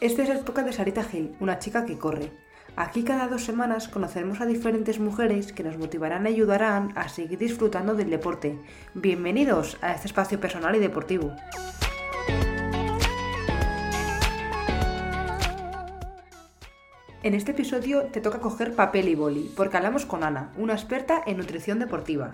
Este es el podcast de Sarita Gil, una chica que corre. Aquí cada dos semanas conoceremos a diferentes mujeres que nos motivarán y ayudarán a seguir disfrutando del deporte. Bienvenidos a este espacio personal y deportivo. En este episodio te toca coger papel y boli, porque hablamos con Ana, una experta en nutrición deportiva.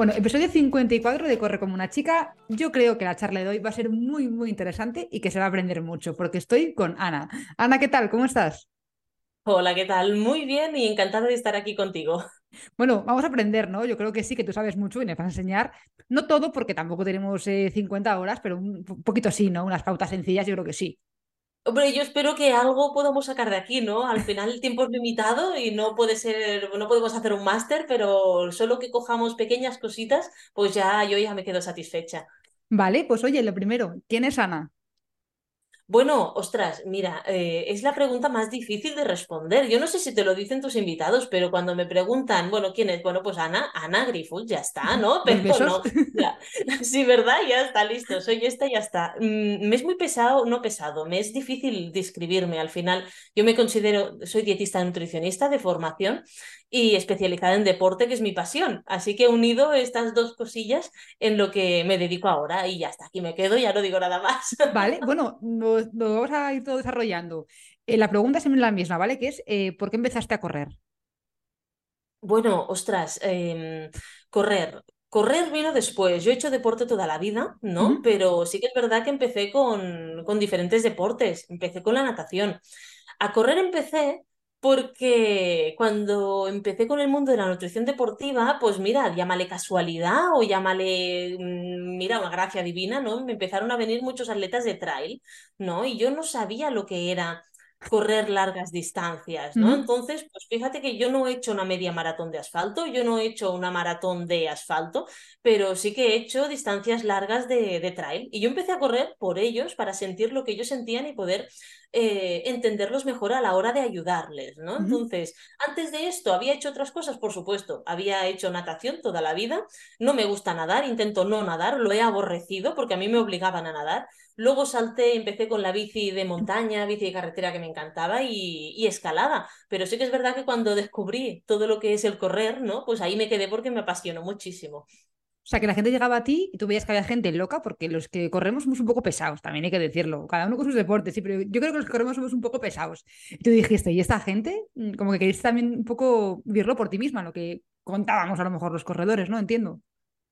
Bueno, episodio 54 de Corre como una chica. Yo creo que la charla de hoy va a ser muy, muy interesante y que se va a aprender mucho, porque estoy con Ana. Ana, ¿qué tal? ¿Cómo estás? Hola, ¿qué tal? Muy bien y encantada de estar aquí contigo. Bueno, vamos a aprender, ¿no? Yo creo que sí, que tú sabes mucho y me vas a enseñar. No todo, porque tampoco tenemos 50 eh, horas, pero un poquito sí, ¿no? Unas pautas sencillas, yo creo que sí. Hombre, yo espero que algo podamos sacar de aquí, ¿no? Al final el tiempo es limitado y no puede ser, no podemos hacer un máster, pero solo que cojamos pequeñas cositas, pues ya yo ya me quedo satisfecha. Vale, pues oye, lo primero, ¿quién es Ana? Bueno, ostras, mira, eh, es la pregunta más difícil de responder. Yo no sé si te lo dicen tus invitados, pero cuando me preguntan, bueno, ¿quién es? Bueno, pues Ana, Ana Grifus, ya está, ¿no? Pero no, Sí, ¿verdad? Ya está, listo, soy esta, ya está. Mm, me es muy pesado, no pesado, me es difícil describirme. Al final, yo me considero, soy dietista nutricionista de formación y especializada en deporte, que es mi pasión. Así que he unido estas dos cosillas en lo que me dedico ahora y ya está, aquí me quedo, ya no digo nada más. Vale, bueno, lo, vamos a ir todo desarrollando. Eh, la pregunta es la misma, ¿vale? Que es, eh, ¿por qué empezaste a correr? Bueno, ostras, em, correr. Correr vino después. Yo he hecho deporte toda la vida, ¿no? Pero sí que es verdad que empecé con, con diferentes deportes. Empecé con la natación. A correr empecé porque cuando empecé con el mundo de la nutrición deportiva, pues mira, llámale casualidad o llámale, mm, mira, una gracia divina, ¿no? Me empezaron a venir muchos atletas de trail, ¿no? Y yo no sabía lo que era correr largas distancias, ¿no? Entonces, pues fíjate que yo no he hecho una media maratón de asfalto, yo no he hecho una maratón de asfalto, pero sí que he hecho distancias largas de, de trail. Y yo empecé a correr por ellos para sentir lo que ellos sentían y poder eh, entenderlos mejor a la hora de ayudarles, ¿no? Entonces, antes de esto había hecho otras cosas, por supuesto, había hecho natación toda la vida, no me gusta nadar, intento no nadar, lo he aborrecido porque a mí me obligaban a nadar. Luego salté, empecé con la bici de montaña, bici de carretera que me encantaba y, y escalada. Pero sí que es verdad que cuando descubrí todo lo que es el correr, ¿no? Pues ahí me quedé porque me apasionó muchísimo. O sea, que la gente llegaba a ti y tú veías que había gente loca, porque los que corremos somos un poco pesados, también hay que decirlo. Cada uno con sus deportes, sí, pero yo creo que los que corremos somos un poco pesados. Y tú dijiste, ¿y esta gente? Mm, como que queréis también un poco vivirlo por ti misma, lo que contábamos a lo mejor los corredores, ¿no? Entiendo.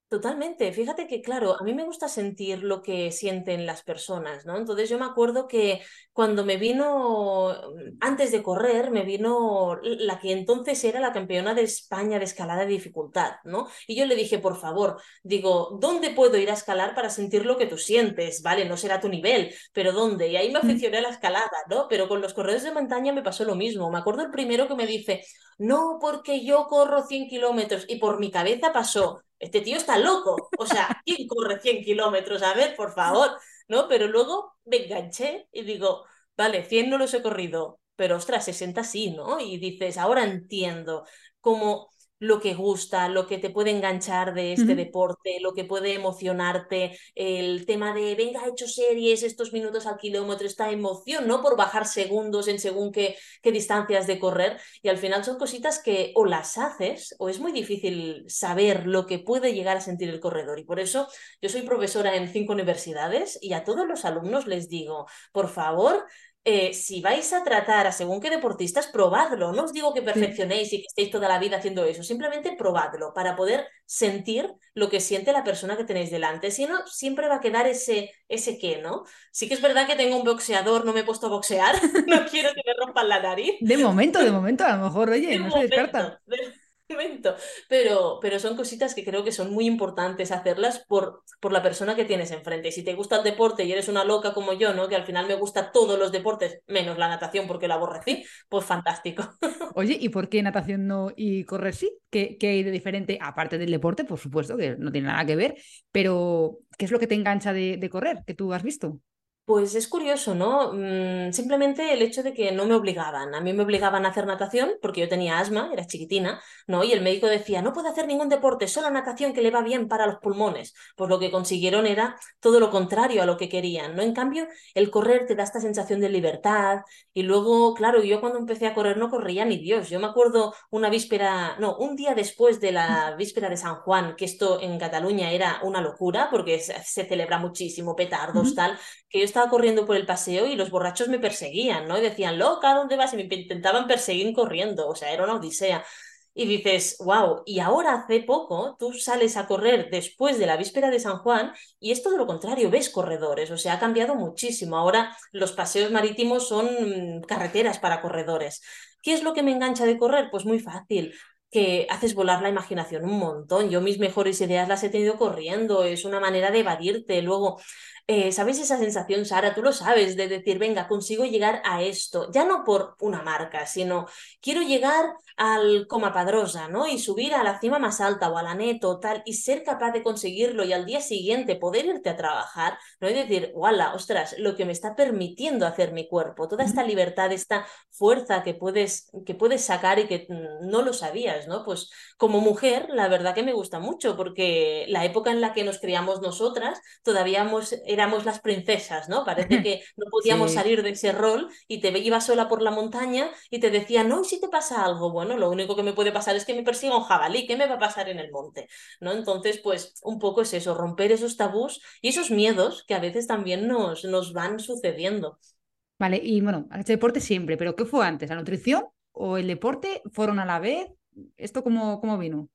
Totalmente. Fíjate que, claro, a mí me gusta sentir lo que sienten las personas, ¿no? Entonces yo me acuerdo que cuando me vino, antes de correr, me vino la que entonces era la campeona de España de escalada de dificultad, ¿no? Y yo le dije, por favor, digo, ¿dónde puedo ir a escalar para sentir lo que tú sientes? Vale, no será tu nivel, pero ¿dónde? Y ahí me aficioné a la escalada, ¿no? Pero con los corredores de montaña me pasó lo mismo. Me acuerdo el primero que me dice, no, porque yo corro 100 kilómetros y por mi cabeza pasó este tío está loco. O sea, ¿quién corre 100 kilómetros? A ver, por favor, ¿no? Pero luego me enganché y digo, vale, 100 no los he corrido, pero ostras, 60 sí, ¿no? Y dices, ahora entiendo cómo lo que gusta, lo que te puede enganchar de este deporte, lo que puede emocionarte, el tema de, venga, he hecho series, estos minutos al kilómetro, esta emoción, ¿no? Por bajar segundos en según qué, qué distancias de correr. Y al final son cositas que o las haces o es muy difícil saber lo que puede llegar a sentir el corredor. Y por eso yo soy profesora en cinco universidades y a todos los alumnos les digo, por favor, eh, si vais a tratar a según qué deportistas, probadlo. No os digo que perfeccionéis y que estéis toda la vida haciendo eso, simplemente probadlo para poder sentir lo que siente la persona que tenéis delante. Si no, siempre va a quedar ese, ese qué, ¿no? Sí que es verdad que tengo un boxeador, no me he puesto a boxear, no quiero que me rompan la nariz. De momento, de momento, a lo mejor, oye, no se descarta. Momento. Pero, pero son cositas que creo que son muy importantes hacerlas por, por la persona que tienes enfrente. Si te gusta el deporte y eres una loca como yo, ¿no? Que al final me gusta todos los deportes, menos la natación porque la aborrecí, pues fantástico. Oye, ¿y por qué natación no y correr sí? ¿Qué, qué hay de diferente? Aparte del deporte, por supuesto, que no tiene nada que ver, pero ¿qué es lo que te engancha de correr que tú has visto? Pues es curioso, ¿no? Mm, simplemente el hecho de que no me obligaban. A mí me obligaban a hacer natación porque yo tenía asma, era chiquitina, ¿no? Y el médico decía, no puede hacer ningún deporte, solo natación que le va bien para los pulmones. Pues lo que consiguieron era todo lo contrario a lo que querían, ¿no? En cambio, el correr te da esta sensación de libertad. Y luego, claro, yo cuando empecé a correr no corría ni Dios. Yo me acuerdo una víspera, no, un día después de la víspera de San Juan, que esto en Cataluña era una locura porque se, celebra muchísimo, petardos, tal, que yo estaba corriendo por el paseo y los borrachos me perseguían, ¿no? Y decían, loca, ¿dónde vas? Y me intentaban perseguir corriendo, o sea, era una odisea. Y dices, wow, y ahora hace poco tú sales a correr después de la víspera de San Juan y es todo lo contrario, ves corredores, o sea, ha cambiado muchísimo. Ahora los paseos marítimos son carreteras para corredores. ¿Qué es lo que me engancha de correr? Pues muy fácil que haces volar la imaginación un montón. Yo mis mejores ideas las he tenido corriendo, es una manera de evadirte. Luego, eh, ¿sabes esa sensación, Sara? Tú lo sabes, de decir, venga, consigo llegar a esto, ya no por una marca, sino quiero llegar al Comapadrosa, ¿no? Y subir a la cima más alta o a la neto, tal, y ser capaz de conseguirlo y al día siguiente poder irte a trabajar, ¿no? Y decir, ¡wala! Ostras, lo que me está permitiendo hacer mi cuerpo, toda esta libertad, esta fuerza que puedes, que puedes sacar y que no lo sabías, ¿no? Pues como mujer, la verdad que me gusta mucho, porque la época en la que nos criamos nosotras, todavía éramos las princesas, ¿no? Parece que no podíamos salir de ese rol y te ibas sola por la montaña y te decía, no, ¿y si te pasa algo? Bueno, lo único que me puede pasar es que me persiga un jabalí, ¿qué me va a pasar en el monte? ¿No? Entonces, pues un poco es eso, romper esos tabús y esos miedos que a veces también nos, nos van sucediendo. Vale, y bueno, has hecho deporte siempre, pero ¿qué fue antes? ¿La nutrición o el deporte fueron a la vez? ¿Esto cómo, cómo vino?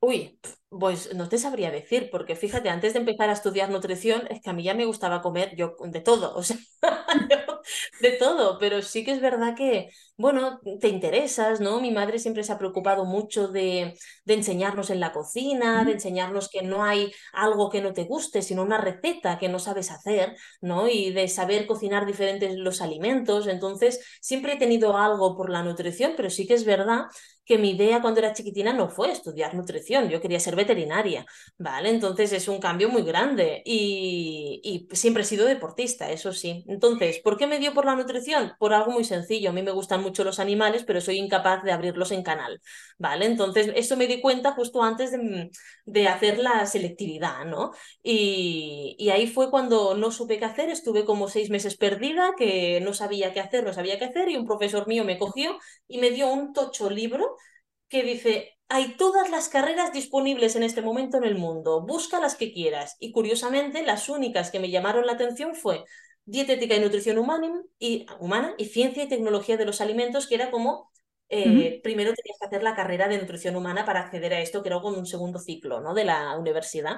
Uy, pues no te sabría decir, porque fíjate, antes de empezar a estudiar nutrición, es que a mí ya me gustaba comer yo de todo, o sea, de todo, pero sí que es verdad que, bueno, te interesas, ¿no? Mi madre siempre se ha preocupado mucho de, de enseñarnos en la cocina, de enseñarnos que no hay algo que no te guste, sino una receta que no sabes hacer, ¿no? Y de saber cocinar diferentes los alimentos. Entonces, siempre he tenido algo por la nutrición, pero sí que es verdad que mi idea cuando era chiquitina no fue estudiar nutrición, yo quería ser veterinaria, ¿vale? Entonces es un cambio muy grande y, siempre he sido deportista, eso sí. Entonces, ¿por qué me dio por la nutrición? Por algo muy sencillo, a mí me gustan mucho los animales, pero soy incapaz de abrirlos en canal, ¿vale? Entonces, eso me di cuenta justo antes de, de hacer la selectividad, ¿no? Y, y ahí fue cuando no supe qué hacer, estuve como seis meses perdida, que no sabía qué hacer, no sabía qué hacer, y un profesor mío me cogió y me dio un tocho libro que dice, hay todas las carreras disponibles en este momento en el mundo, busca las que quieras. Y curiosamente, las únicas que me llamaron la atención fue dietética y nutrición humana y, humana y ciencia y tecnología de los alimentos, que era como, eh, primero tenías que hacer la carrera de nutrición humana para acceder a esto, que era como un segundo ciclo ¿no? de la universidad.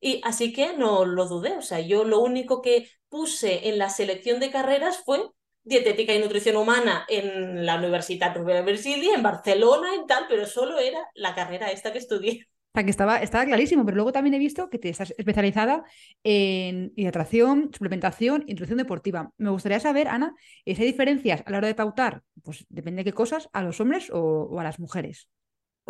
Y así que no lo dudé, o sea, yo lo único que puse en la selección de carreras fue dietética y nutrición humana en la Universidad Rovira Virgili, en Barcelona y tal, pero solo era la carrera esta que estudié. Que estaba, clarísimo, pero luego también he visto que te estás especializada en hidratación, suplementación y nutrición deportiva. Me gustaría saber, Ana, si hay diferencias a la hora de pautar, pues depende de qué cosas, a los hombres o a las mujeres.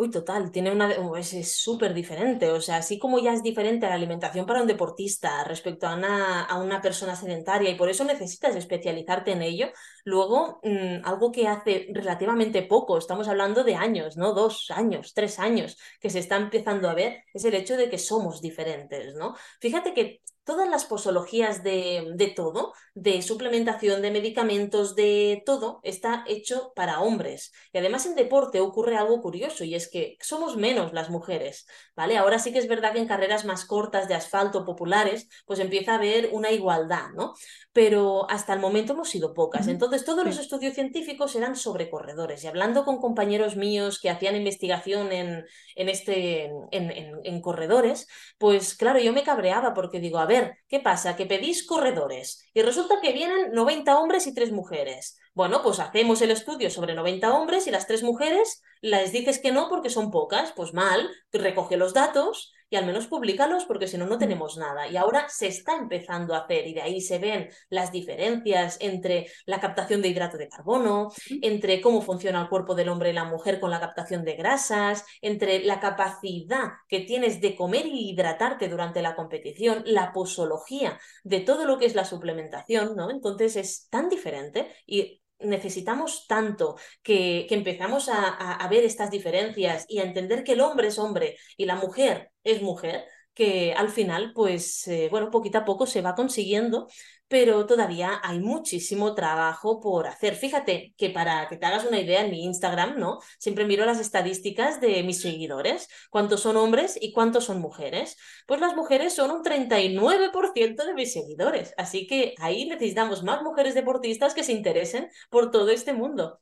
Uy, total, tiene una, es súper diferente. O sea, así como ya es diferente la alimentación para un deportista respecto a una, a una persona sedentaria y por eso necesitas especializarte en ello, luego mm, algo que hace relativamente poco, estamos hablando de años, ¿no? Dos años, tres años, que se está empezando a ver, es el hecho de que somos diferentes, ¿no? Fíjate que todas las posologías de, de, todo, de suplementación, de medicamentos, de todo, está hecho para hombres. Y además en deporte ocurre algo curioso y es que somos menos las mujeres, ¿vale? Ahora sí que es verdad que en carreras más cortas de asfalto populares, pues empieza a haber una igualdad, ¿no? Pero hasta el momento hemos sido pocas. Entonces todos los estudios científicos eran sobre corredores. Y hablando con compañeros míos que hacían investigación en, en este, en, en, en corredores, pues claro, yo me cabreaba porque digo, a ver, ¿qué pasa? Que pedís corredores y resulta que vienen 90 hombres y 3 mujeres. Bueno, pues hacemos el estudio sobre 90 hombres y las 3 mujeres les dices que no porque son pocas. Pues mal, recoge los datos y al menos públicalos porque si no, no mm. tenemos nada. Y ahora se está empezando a hacer y de ahí se ven las diferencias entre la captación de hidrato de carbono, entre cómo funciona el cuerpo del hombre y la mujer con la captación de grasas, entre la capacidad que tienes de comer y hidratarte durante la competición, la posología de todo lo que es la suplementación, ¿no? Entonces es tan diferente y necesitamos tanto que, que empezamos a, a, ver estas diferencias y a entender que el hombre es hombre y la mujer es mujer, que al final, pues, eh, bueno, poquito a poco se va consiguiendo, pero todavía hay muchísimo trabajo por hacer. Fíjate que para que te hagas una idea en mi Instagram, ¿no? Siempre miro las estadísticas de mis seguidores, cuántos son hombres y cuántos son mujeres. Pues las mujeres son un 39% de mis seguidores, así que ahí necesitamos más mujeres deportistas que se interesen por todo este mundo.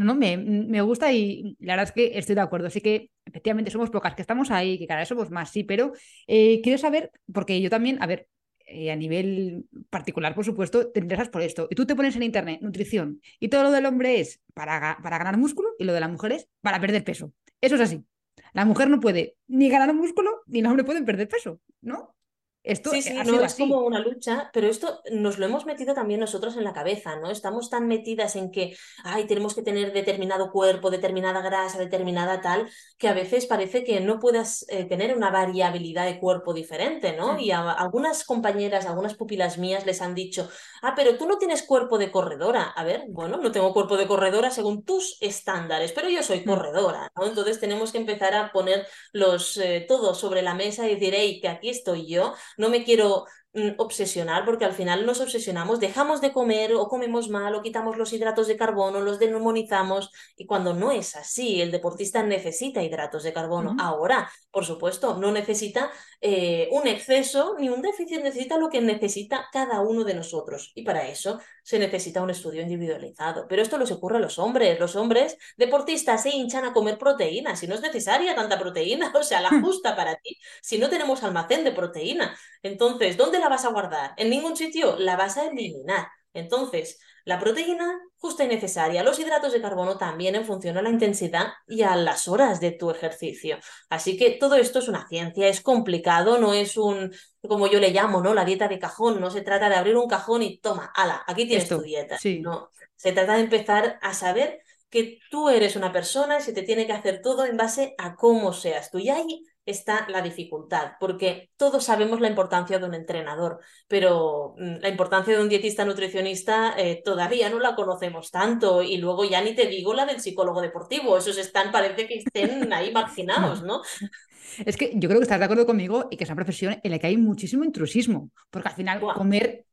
No, me, me, gusta y la verdad es que estoy de acuerdo. Así que efectivamente somos pocas que estamos ahí, que cada vez somos más, sí, pero eh, quiero saber, porque yo también, a ver, eh, a nivel particular, por supuesto, te interesas por esto. Y tú te pones en internet nutrición y todo lo del hombre es para, para ganar músculo y lo de la mujer es para perder peso. Eso es así. La mujer no puede ni ganar músculo ni el hombre puede perder peso, ¿no? Esto sí, sí, no es como una lucha, pero esto nos lo hemos metido también nosotros en la cabeza, ¿no? Estamos tan metidas en que, ay, tenemos que tener determinado cuerpo, determinada grasa, determinada tal, que a veces parece que no puedas eh, tener una variabilidad de cuerpo diferente, ¿no? Y a, algunas compañeras, algunas pupilas mías les han dicho, ah, pero tú no tienes cuerpo de corredora. A ver, bueno, no tengo cuerpo de corredora según tus estándares, pero yo soy mm. corredora, ¿no? Entonces tenemos que empezar a poner los, eh, todo sobre la mesa y decir, hey, que aquí estoy yo no me quiero obsesionar, porque al final nos obsesionamos, dejamos de comer o comemos mal o quitamos los hidratos de carbono, los demonizamos y cuando no es así, el deportista necesita hidratos de carbono. Ahora, por supuesto, no necesita eh, un exceso ni un déficit, necesita lo que necesita cada uno de nosotros y para eso se necesita un estudio individualizado. Pero esto se ocurre a los hombres. Los hombres deportistas se hinchan a comer proteína, si no es necesaria tanta proteína, o sea, la justa para ti, si no tenemos almacén de proteína. Entonces, ¿dónde la vas a guardar? En ningún sitio la vas a eliminar. Entonces, la proteína justa y necesaria, los hidratos de carbono también en función a la intensidad y a las horas de tu ejercicio. Así que todo esto es una ciencia, es complicado, no es un, como yo le llamo, ¿no? La dieta de cajón, no se trata de abrir un cajón y toma, ala, aquí tienes tu dieta. No, se trata de empezar a saber que tú eres una persona y se te tiene que hacer todo en base a cómo seas tú. Y ahí está la dificultad, porque todos sabemos la importancia de un entrenador, pero mm, la importancia de un dietista nutricionista eh, todavía no la conocemos tanto y luego ya ni te digo la del psicólogo deportivo, esos están, parece que estén ahí marginados, ¿no? Es que yo creo que estás de acuerdo conmigo y que es una profesión en la que hay muchísimo intrusismo, porque al final comer,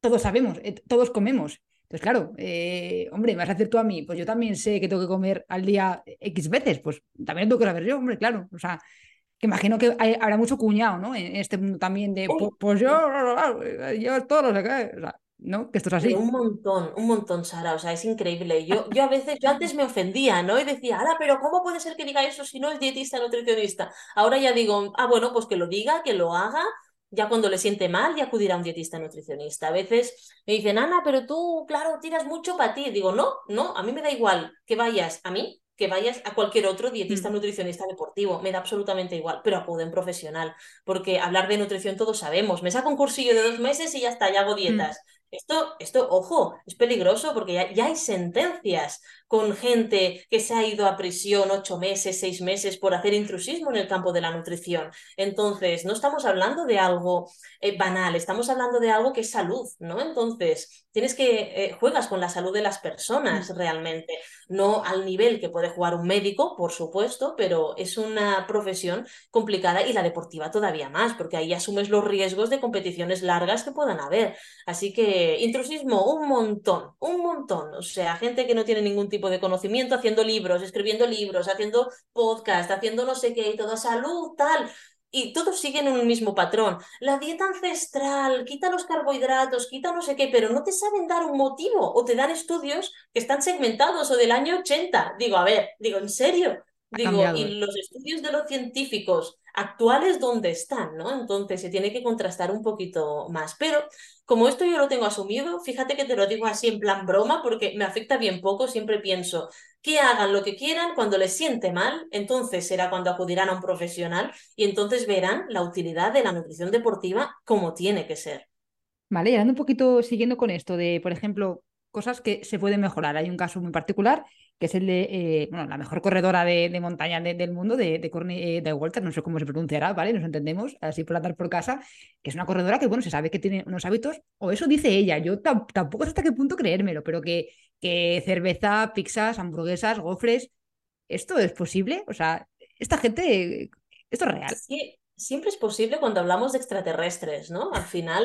todos sabemos, eh, todos comemos. Entonces, claro, eh, hombre, me vas a decir tú a mí, pues yo también sé que tengo que comer al día X veces, pues también tengo que saber yo, hombre, claro. O sea, imagino que habrá mucho cuñado, ¿no? En este mundo también de, pues, yo, yo todo lo sé ¿no? Que esto es así. un montón, un montón, Sara, o sea, es increíble. Yo, yo a veces, yo antes me ofendía, ¿no? Y decía, ala, pero ¿cómo puede ser que diga eso si no es dietista, nutricionista? Ahora ya digo, ah, bueno, pues que lo diga, que lo haga, ya cuando le siente mal, ya acudirá a un dietista nutricionista. A veces me dicen, Ana, pero tú, claro, tiras mucho para ti. Digo, no, no, a mí me da igual que vayas a mí que vayas a cualquier otro dietista, mm. nutricionista deportivo. Me da absolutamente igual, pero acude un profesional, porque hablar de nutrición todos sabemos. Me saco un cursillo de dos meses y ya está, ya hago mm. dietas. Esto, esto, ojo, es peligroso porque ya, ya, hay sentencias con gente que se ha ido a prisión ocho meses, seis meses por hacer intrusismo en el campo de la nutrición. Entonces, no estamos hablando de algo eh, banal, estamos hablando de algo que es salud, ¿no? Entonces, tienes que, eh, juegas con la salud de las personas mm. realmente, no al nivel que puede jugar un médico, por supuesto, pero es una profesión complicada y la deportiva todavía más, porque ahí asumes los riesgos de competiciones largas que puedan haber. Así que, intrusismo, un montón, un montón. O sea, gente que no tiene ningún tipo de conocimiento, haciendo libros, escribiendo libros, haciendo podcast, haciendo no sé qué y toda salud, tal. Y todos siguen un mismo patrón. La dieta ancestral, quita los carbohidratos, quita no sé qué, pero no te saben dar un motivo o te dan estudios que están segmentados o del año 80. Digo, a ver, digo, ¿en serio? Digo, y los estudios de los científicos actuales, ¿dónde están? ¿no? Entonces se tiene que contrastar un poquito más. Pero como esto yo lo tengo asumido, fíjate que te lo digo así en plan broma, porque me afecta bien poco, siempre pienso que hagan lo que quieran, cuando les siente mal, entonces será cuando acudirán a un profesional y entonces verán la utilidad de la nutrición deportiva como tiene que ser. Vale, y hablando un poquito, siguiendo con esto de, por ejemplo, cosas que se pueden mejorar. Hay un caso muy particular que es el de eh, bueno, la mejor corredora de, montaña del mundo, de, de eh, de Walter, no sé cómo se pronunciará, ¿vale? Nos entendemos, así por andar por casa, que es una corredora que, bueno, se sabe que tiene unos hábitos, o eso dice ella, yo tampoco sé hasta qué punto creérmelo, pero que, que cerveza, pizzas, hamburguesas, gofres, ¿esto es posible? O sea, esta gente, ¿esto es real? Sí, Siempre es posible cuando hablamos de extraterrestres, ¿no? Al final,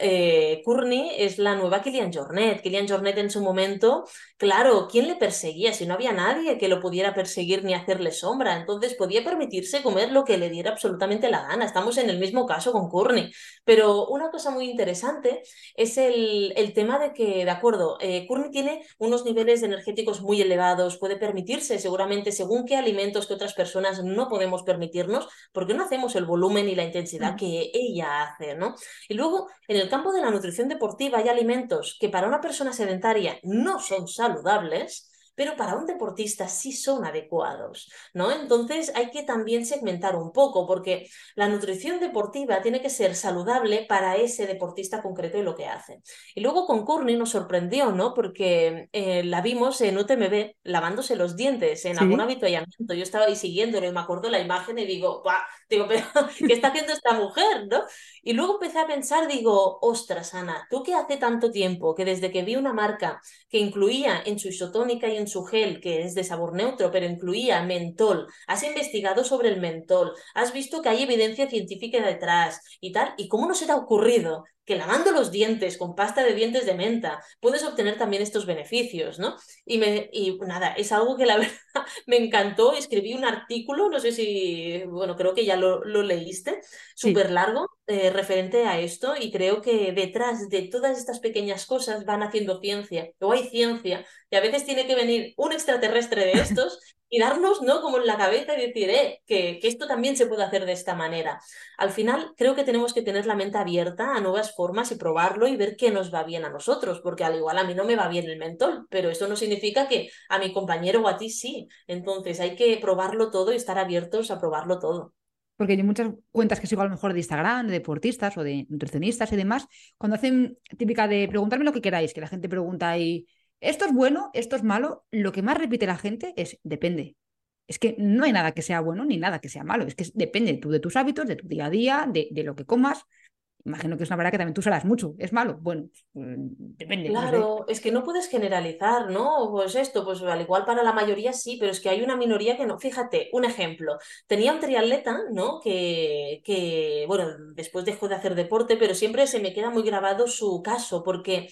eh, Courtney es la nueva Kilian Jornet. Kilian Jornet en su momento, claro, ¿quién le perseguía? Si no había nadie que lo pudiera perseguir ni hacerle sombra, entonces podía permitirse comer lo que le diera absolutamente la gana. Estamos en el mismo caso con Courtney. Pero una cosa muy interesante es el, el tema de que, de acuerdo, eh, Courtney tiene unos niveles energéticos muy elevados, puede permitirse seguramente según qué alimentos que otras personas no podemos permitirnos, porque no hacemos el volumen y la intensidad que ella hace, ¿no? Y luego, en el campo de la nutrición deportiva hay alimentos que para una persona sedentaria no son saludables, pero para un deportista sí son adecuados, ¿no? Entonces hay que también segmentar un poco, porque la nutrición deportiva tiene que ser saludable para ese deportista concreto y lo que hace. Y luego con Courtney nos sorprendió, ¿no? Porque eh, la vimos en UTMB lavándose los dientes en algún avituallamiento. Yo estaba ahí siguiéndolo y me acuerdo la imagen y digo, ¡buah! Digo, pero ¿qué está haciendo esta mujer, no? Y luego empecé a pensar, digo, ostras, Ana, tú que hace tanto tiempo que desde que vi una marca que incluía en su isotónica y en su gel, que es de sabor neutro, pero incluía mentol, has investigado sobre el mentol, has visto que hay evidencia científica detrás y tal, ¿y cómo no se te ha ocurrido que lavando los dientes con pasta de dientes de menta puedes obtener también estos beneficios, ¿no? Y, me, y nada, es algo que la verdad me encantó. Escribí un artículo, no sé si, bueno, creo que ya lo, lo leíste, súper largo, eh, referente a esto, y creo que detrás de todas estas pequeñas cosas van haciendo ciencia, o hay ciencia, y a veces tiene que venir un extraterrestre de estos y darnos, ¿no? Como en la cabeza y decir, eh, que, que, esto también se puede hacer de esta manera. Al final, creo que tenemos que tener la mente abierta a nuevas formas y probarlo y ver qué nos va bien a nosotros, porque al igual a mí no me va bien el mentol, pero eso no significa que a mi compañero o a ti sí. Entonces hay que probarlo todo y estar abiertos a probarlo todo. Porque hay muchas cuentas que sigo a lo mejor de Instagram, de deportistas o de nutricionistas y demás, cuando hacen típica de preguntarme lo que queráis, que la gente pregunta y esto es bueno, esto es malo, lo que más repite la gente es depende. Es que no hay nada que sea bueno ni nada que sea malo, es que depende tú de tus hábitos, de tu día a día, de, lo que comas. Imagino que es una verdad que también tú salas mucho. ¿Es malo? Bueno, mm, depende. Claro, es que no puedes generalizar, ¿no? Pues esto, pues al igual para la mayoría sí, pero es que hay una minoría que no. Fíjate, un ejemplo. Tenía un triatleta, ¿no? Que, que, bueno, después dejó de hacer deporte, pero siempre se me queda muy grabado su caso, porque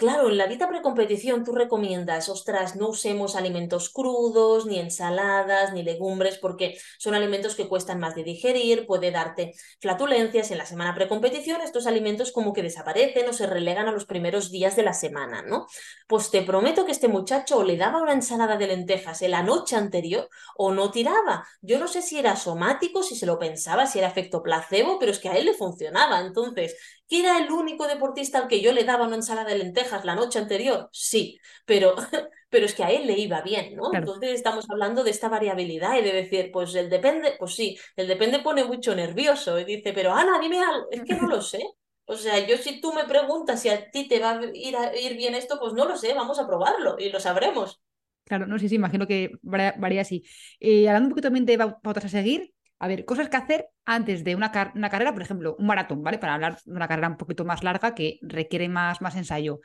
Claro, en la dieta precompetición tú recomiendas, ostras, no usemos alimentos crudos, ni ensaladas, ni legumbres, porque son alimentos que cuestan más de digerir, puede darte flatulencias. En la semana precompetición estos alimentos como que desaparecen o se relegan a los primeros días de la semana, ¿no? Pues te prometo que este muchacho o le daba una ensalada de lentejas en la noche anterior o no tiraba. Yo no sé si era somático, si se lo pensaba, si era efecto placebo, pero es que a él le funcionaba. Entonces, ¿Que era el único deportista al que yo le daba una ensalada de lentejas la noche anterior? Sí, pero, pero es que a él le iba bien, ¿no? Entonces estamos hablando de esta variabilidad y de decir, pues el depende, pues sí, el depende pone mucho nervioso y dice, pero Ana, dime algo, es que no lo sé. O sea, yo si tú me preguntas si a ti te va a ir, a ir bien esto, pues no lo sé, vamos a probarlo y lo sabremos. Claro, no, sí, sí, imagino que varía, así. Eh, hablando un poquito también de pautas a seguir, a ver, cosas que hacer antes de una, carrera, por ejemplo, un maratón, ¿vale? Para hablar de una carrera un poquito más larga que requiere más, más ensayo.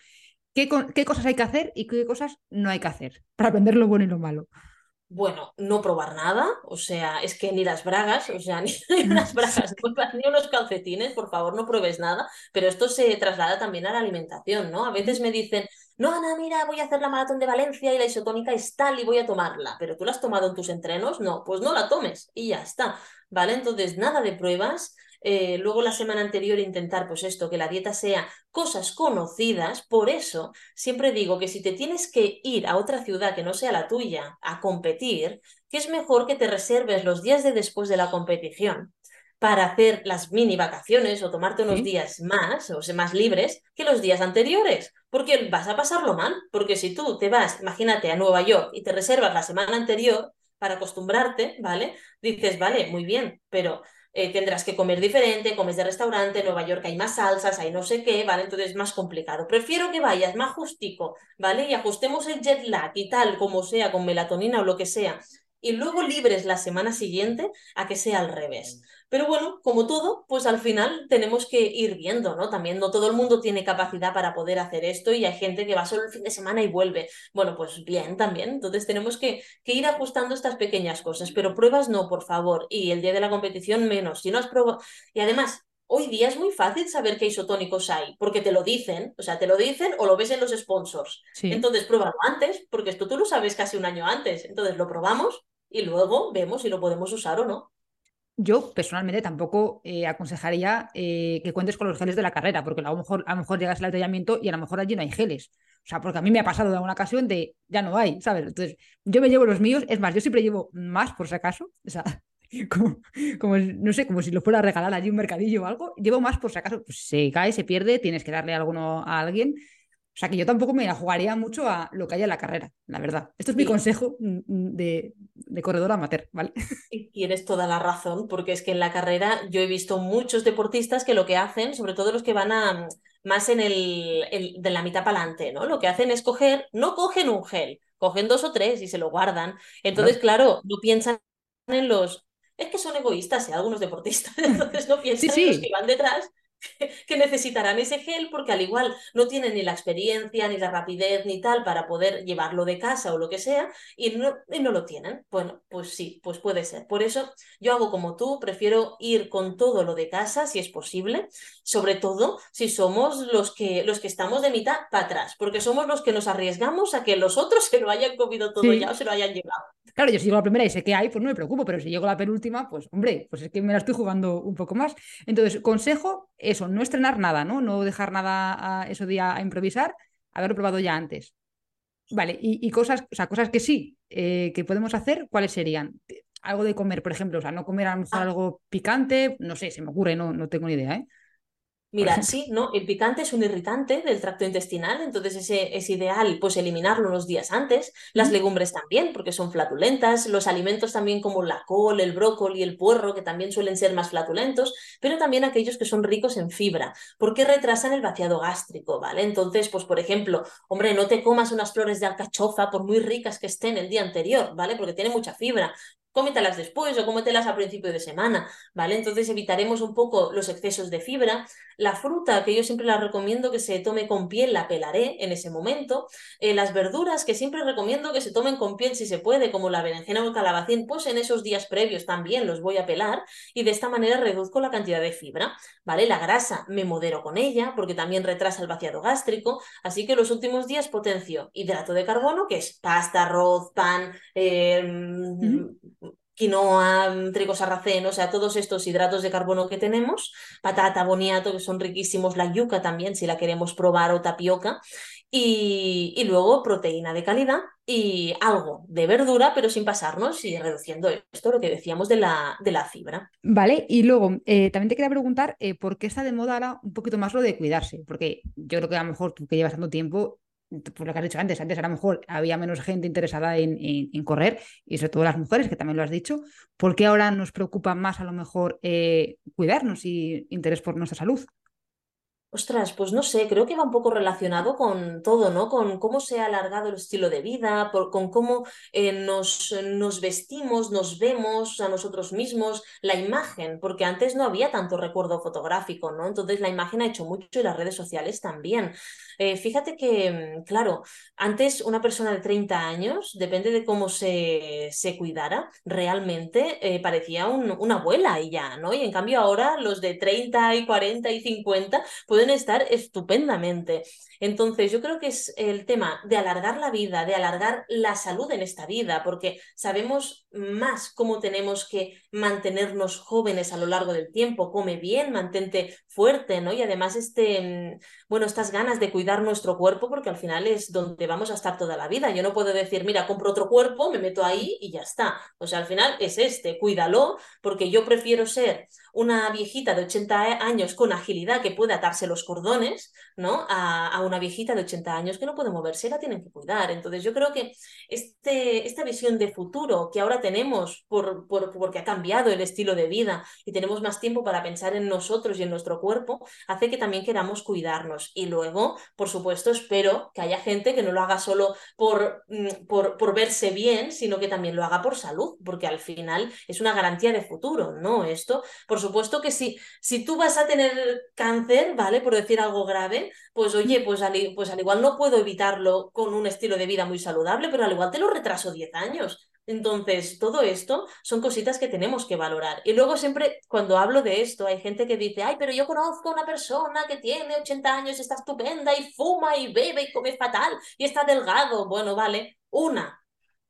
¿Qué, ¿Qué, cosas hay que hacer y qué cosas no hay que hacer para aprender lo bueno y lo malo? Bueno, no probar nada, o sea, es que ni las bragas, o sea, ni las bragas ni unos calcetines, por favor, no pruebes nada, pero esto se traslada también a la alimentación, ¿no? A veces me dicen, no, Ana, mira, voy a hacer la maratón de Valencia y la isotónica es tal y voy a tomarla, pero tú la has tomado en tus entrenos, no, pues no la tomes y ya está, ¿vale? Entonces, nada de pruebas. Eh, luego la semana anterior intentar, pues esto, que la dieta sea cosas conocidas. Por eso siempre digo que si te tienes que ir a otra ciudad que no sea la tuya a competir, que es mejor que te reserves los días de después de la competición para hacer las mini vacaciones o tomarte unos días más, o más libres, que los días anteriores, porque vas a pasarlo mal, porque si tú te vas, imagínate, a Nueva York y te reservas la semana anterior para acostumbrarte, ¿vale? Dices, vale, muy bien, pero eh, tendrás que comer diferente, comes de restaurante, en Nueva York hay más salsas, hay no sé qué, ¿vale? Entonces es más complicado. Prefiero que vayas más justico, ¿vale? Y ajustemos el jet lag y tal, como sea, con melatonina o lo que sea, y luego libres la semana siguiente a que sea al revés. Pero bueno, como todo, pues al final tenemos que ir viendo, ¿no? También no todo el mundo tiene capacidad para poder hacer esto y hay gente que va solo el fin de semana y vuelve. Bueno, pues bien también. Entonces tenemos que, que ir ajustando estas pequeñas cosas, pero pruebas no, por favor. Y el día de la competición menos. Si no has probado... Y además, Hoy día es muy fácil saber qué isotónicos hay, porque te lo dicen, o sea, te lo dicen o lo ves en los sponsors. Entonces, pruébalo antes, porque esto tú lo sabes casi un año antes. Entonces, lo probamos y luego vemos si lo podemos usar o no. Yo personalmente tampoco eh, aconsejaría eh, que cuentes con los geles de la carrera, porque a lo mejor, a lo mejor llegas al entrenamiento y a lo mejor allí no hay geles. O sea, porque a mí me ha pasado de alguna ocasión de ya no hay, ¿sabes? Entonces, yo me llevo los míos, es más, yo siempre llevo más por si acaso, o sea, como, como no sé, como si lo fuera a regalar allí un mercadillo o algo, llevo más por si acaso, pues se cae, se pierde, tienes que darle alguno a alguien o sea que yo tampoco me la jugaría mucho a lo que haya en la carrera, la verdad. Esto es mi consejo mm, mm, de, de corredor amateur, ¿vale? Y tienes toda la razón, porque es que en la carrera yo he visto muchos deportistas que lo que hacen, sobre todo los que van a más en el, de la mitad para adelante, ¿no? Lo que hacen es coger, no cogen un gel, cogen dos o tres y se lo guardan. Entonces, claro, no piensan en los es que son egoístas, ¿eh? algunos deportistas, entonces no piensan en los que van detrás que necesitarán ese gel porque al igual no tienen ni la experiencia, ni la rapidez, ni tal para poder llevarlo de casa o lo que sea y no, no lo tienen. Bueno, pues sí, pues puede ser. Por eso yo hago como tú, prefiero ir con todo lo de casa si es posible, sobre todo si somos los que, los que estamos de mitad para atrás, porque somos los que nos arriesgamos a que los otros se lo hayan comido todo ya o se lo hayan llevado. Claro, yo si llego la primera y sé que hay, pues no me preocupo, pero si llego a la penúltima, pues hombre, pues es que me la estoy jugando un poco más. Entonces, consejo, eso, no estrenar nada, ¿no? No dejar nada a eso día a improvisar, haberlo probado ya antes. Vale, y, cosas, o sea, cosas que sí, eh, que podemos hacer, ¿cuáles serían? Algo de comer, por ejemplo, o sea, no comer a lo mejor ah. algo picante, no sé, se me ocurre, no, no tengo ni idea, ¿eh? Mira, sí, ¿no? El picante es un irritante del tracto intestinal, entonces ese, es ideal pues eliminarlo unos días antes. Las legumbres también, porque son flatulentas. Los alimentos también como la col, el brócoli, el puerro, que también suelen ser más flatulentos, pero también aquellos que son ricos en fibra, porque retrasan el vaciado gástrico, ¿vale? Entonces, pues por ejemplo, hombre, no te comas unas flores de alcachofa por muy ricas que estén el día anterior, ¿vale? Porque tiene mucha fibra cómetelas después o cómetelas a principio de semana, ¿vale? Entonces evitaremos un poco los excesos de fibra. La fruta, que yo siempre la recomiendo que se tome con piel, la pelaré en ese momento. Eh, las verduras, que siempre recomiendo que se tomen con piel si se puede, como la berenjena o el calabacín, pues en esos días previos también los voy a pelar y de esta manera reduzco la cantidad de fibra, ¿vale? La grasa me modero con ella porque también retrasa el vaciado gástrico, así que los últimos días potencio hidrato de carbono, que es pasta, arroz, pan, eh, quinoa, trigo sarraceno, o sea, todos estos hidratos de carbono que tenemos, patata, boniato, que son riquísimos, la yuca también, si la queremos probar, o tapioca, y, y, luego proteína de calidad y algo de verdura, pero sin pasarnos y reduciendo esto, lo que decíamos de la, de la fibra. Vale, y luego eh, también te quería preguntar eh, por qué está de moda ahora un poquito más lo de cuidarse, porque yo creo que a lo mejor tú que llevas tanto tiempo por lo que has dicho antes, antes a lo mejor había menos gente interesada en, correr y sobre todo las mujeres, que también lo has dicho, ¿por qué ahora nos preocupa más a lo mejor eh, cuidarnos y interés por nuestra salud? Ostras, pues no sé, creo que va un poco relacionado con todo, ¿no? Con cómo se ha alargado el estilo de vida, con cómo eh, nos, nos, vestimos, nos vemos a nosotros mismos, la imagen, porque antes no había tanto recuerdo fotográfico, ¿no? Entonces la imagen ha hecho mucho y las redes sociales también. Eh, fíjate que, mm, claro, antes una persona de 30 años, depende de cómo se, se cuidara, realmente eh, parecía una abuela y ya, ¿no? Y en cambio ahora los de 30 y 40 y 50 pueden estar estupendamente. Entonces, yo creo que es el tema de alargar la vida, de alargar la salud en esta vida, porque sabemos más cómo tenemos que mantenernos jóvenes a lo largo del tiempo. Come bien, mantente fuerte, ¿no? Y además, este, mm, bueno, estas ganas de cuidar nuestro cuerpo, porque al final es donde vamos a estar toda la vida. Yo no puedo decir, mira, compro otro cuerpo, me meto ahí y ya está. O sea, al final es este, cuídalo, porque yo prefiero ser una viejita de 80 años con agilidad que puede atarse los cordones, ¿no? A, una viejita de 80 años que no puede moverse, la tienen que cuidar. Entonces yo creo que este, esta visión de futuro que ahora tenemos por, por, porque ha cambiado el estilo de vida y tenemos más tiempo para pensar en nosotros y en nuestro cuerpo, hace que también queramos cuidarnos. Y luego, por supuesto, espero que haya gente que no lo haga solo por, mm, por, por verse bien, sino que también lo haga por salud, porque al final es una garantía de futuro, ¿no? Esto, por supuesto que si, si tú vas a tener cáncer, ¿vale? Por decir algo grave, pues oye, pues al, pues al igual no puedo evitarlo con un estilo de vida muy saludable, pero al igual te lo retraso 10 años. Entonces, todo esto son cositas que tenemos que valorar. Y luego siempre, cuando hablo de esto, hay gente que dice, ay, pero yo conozco a una persona que tiene 80 años, está estupenda y fuma y bebe y come fatal y está delgado. Bueno, vale, una,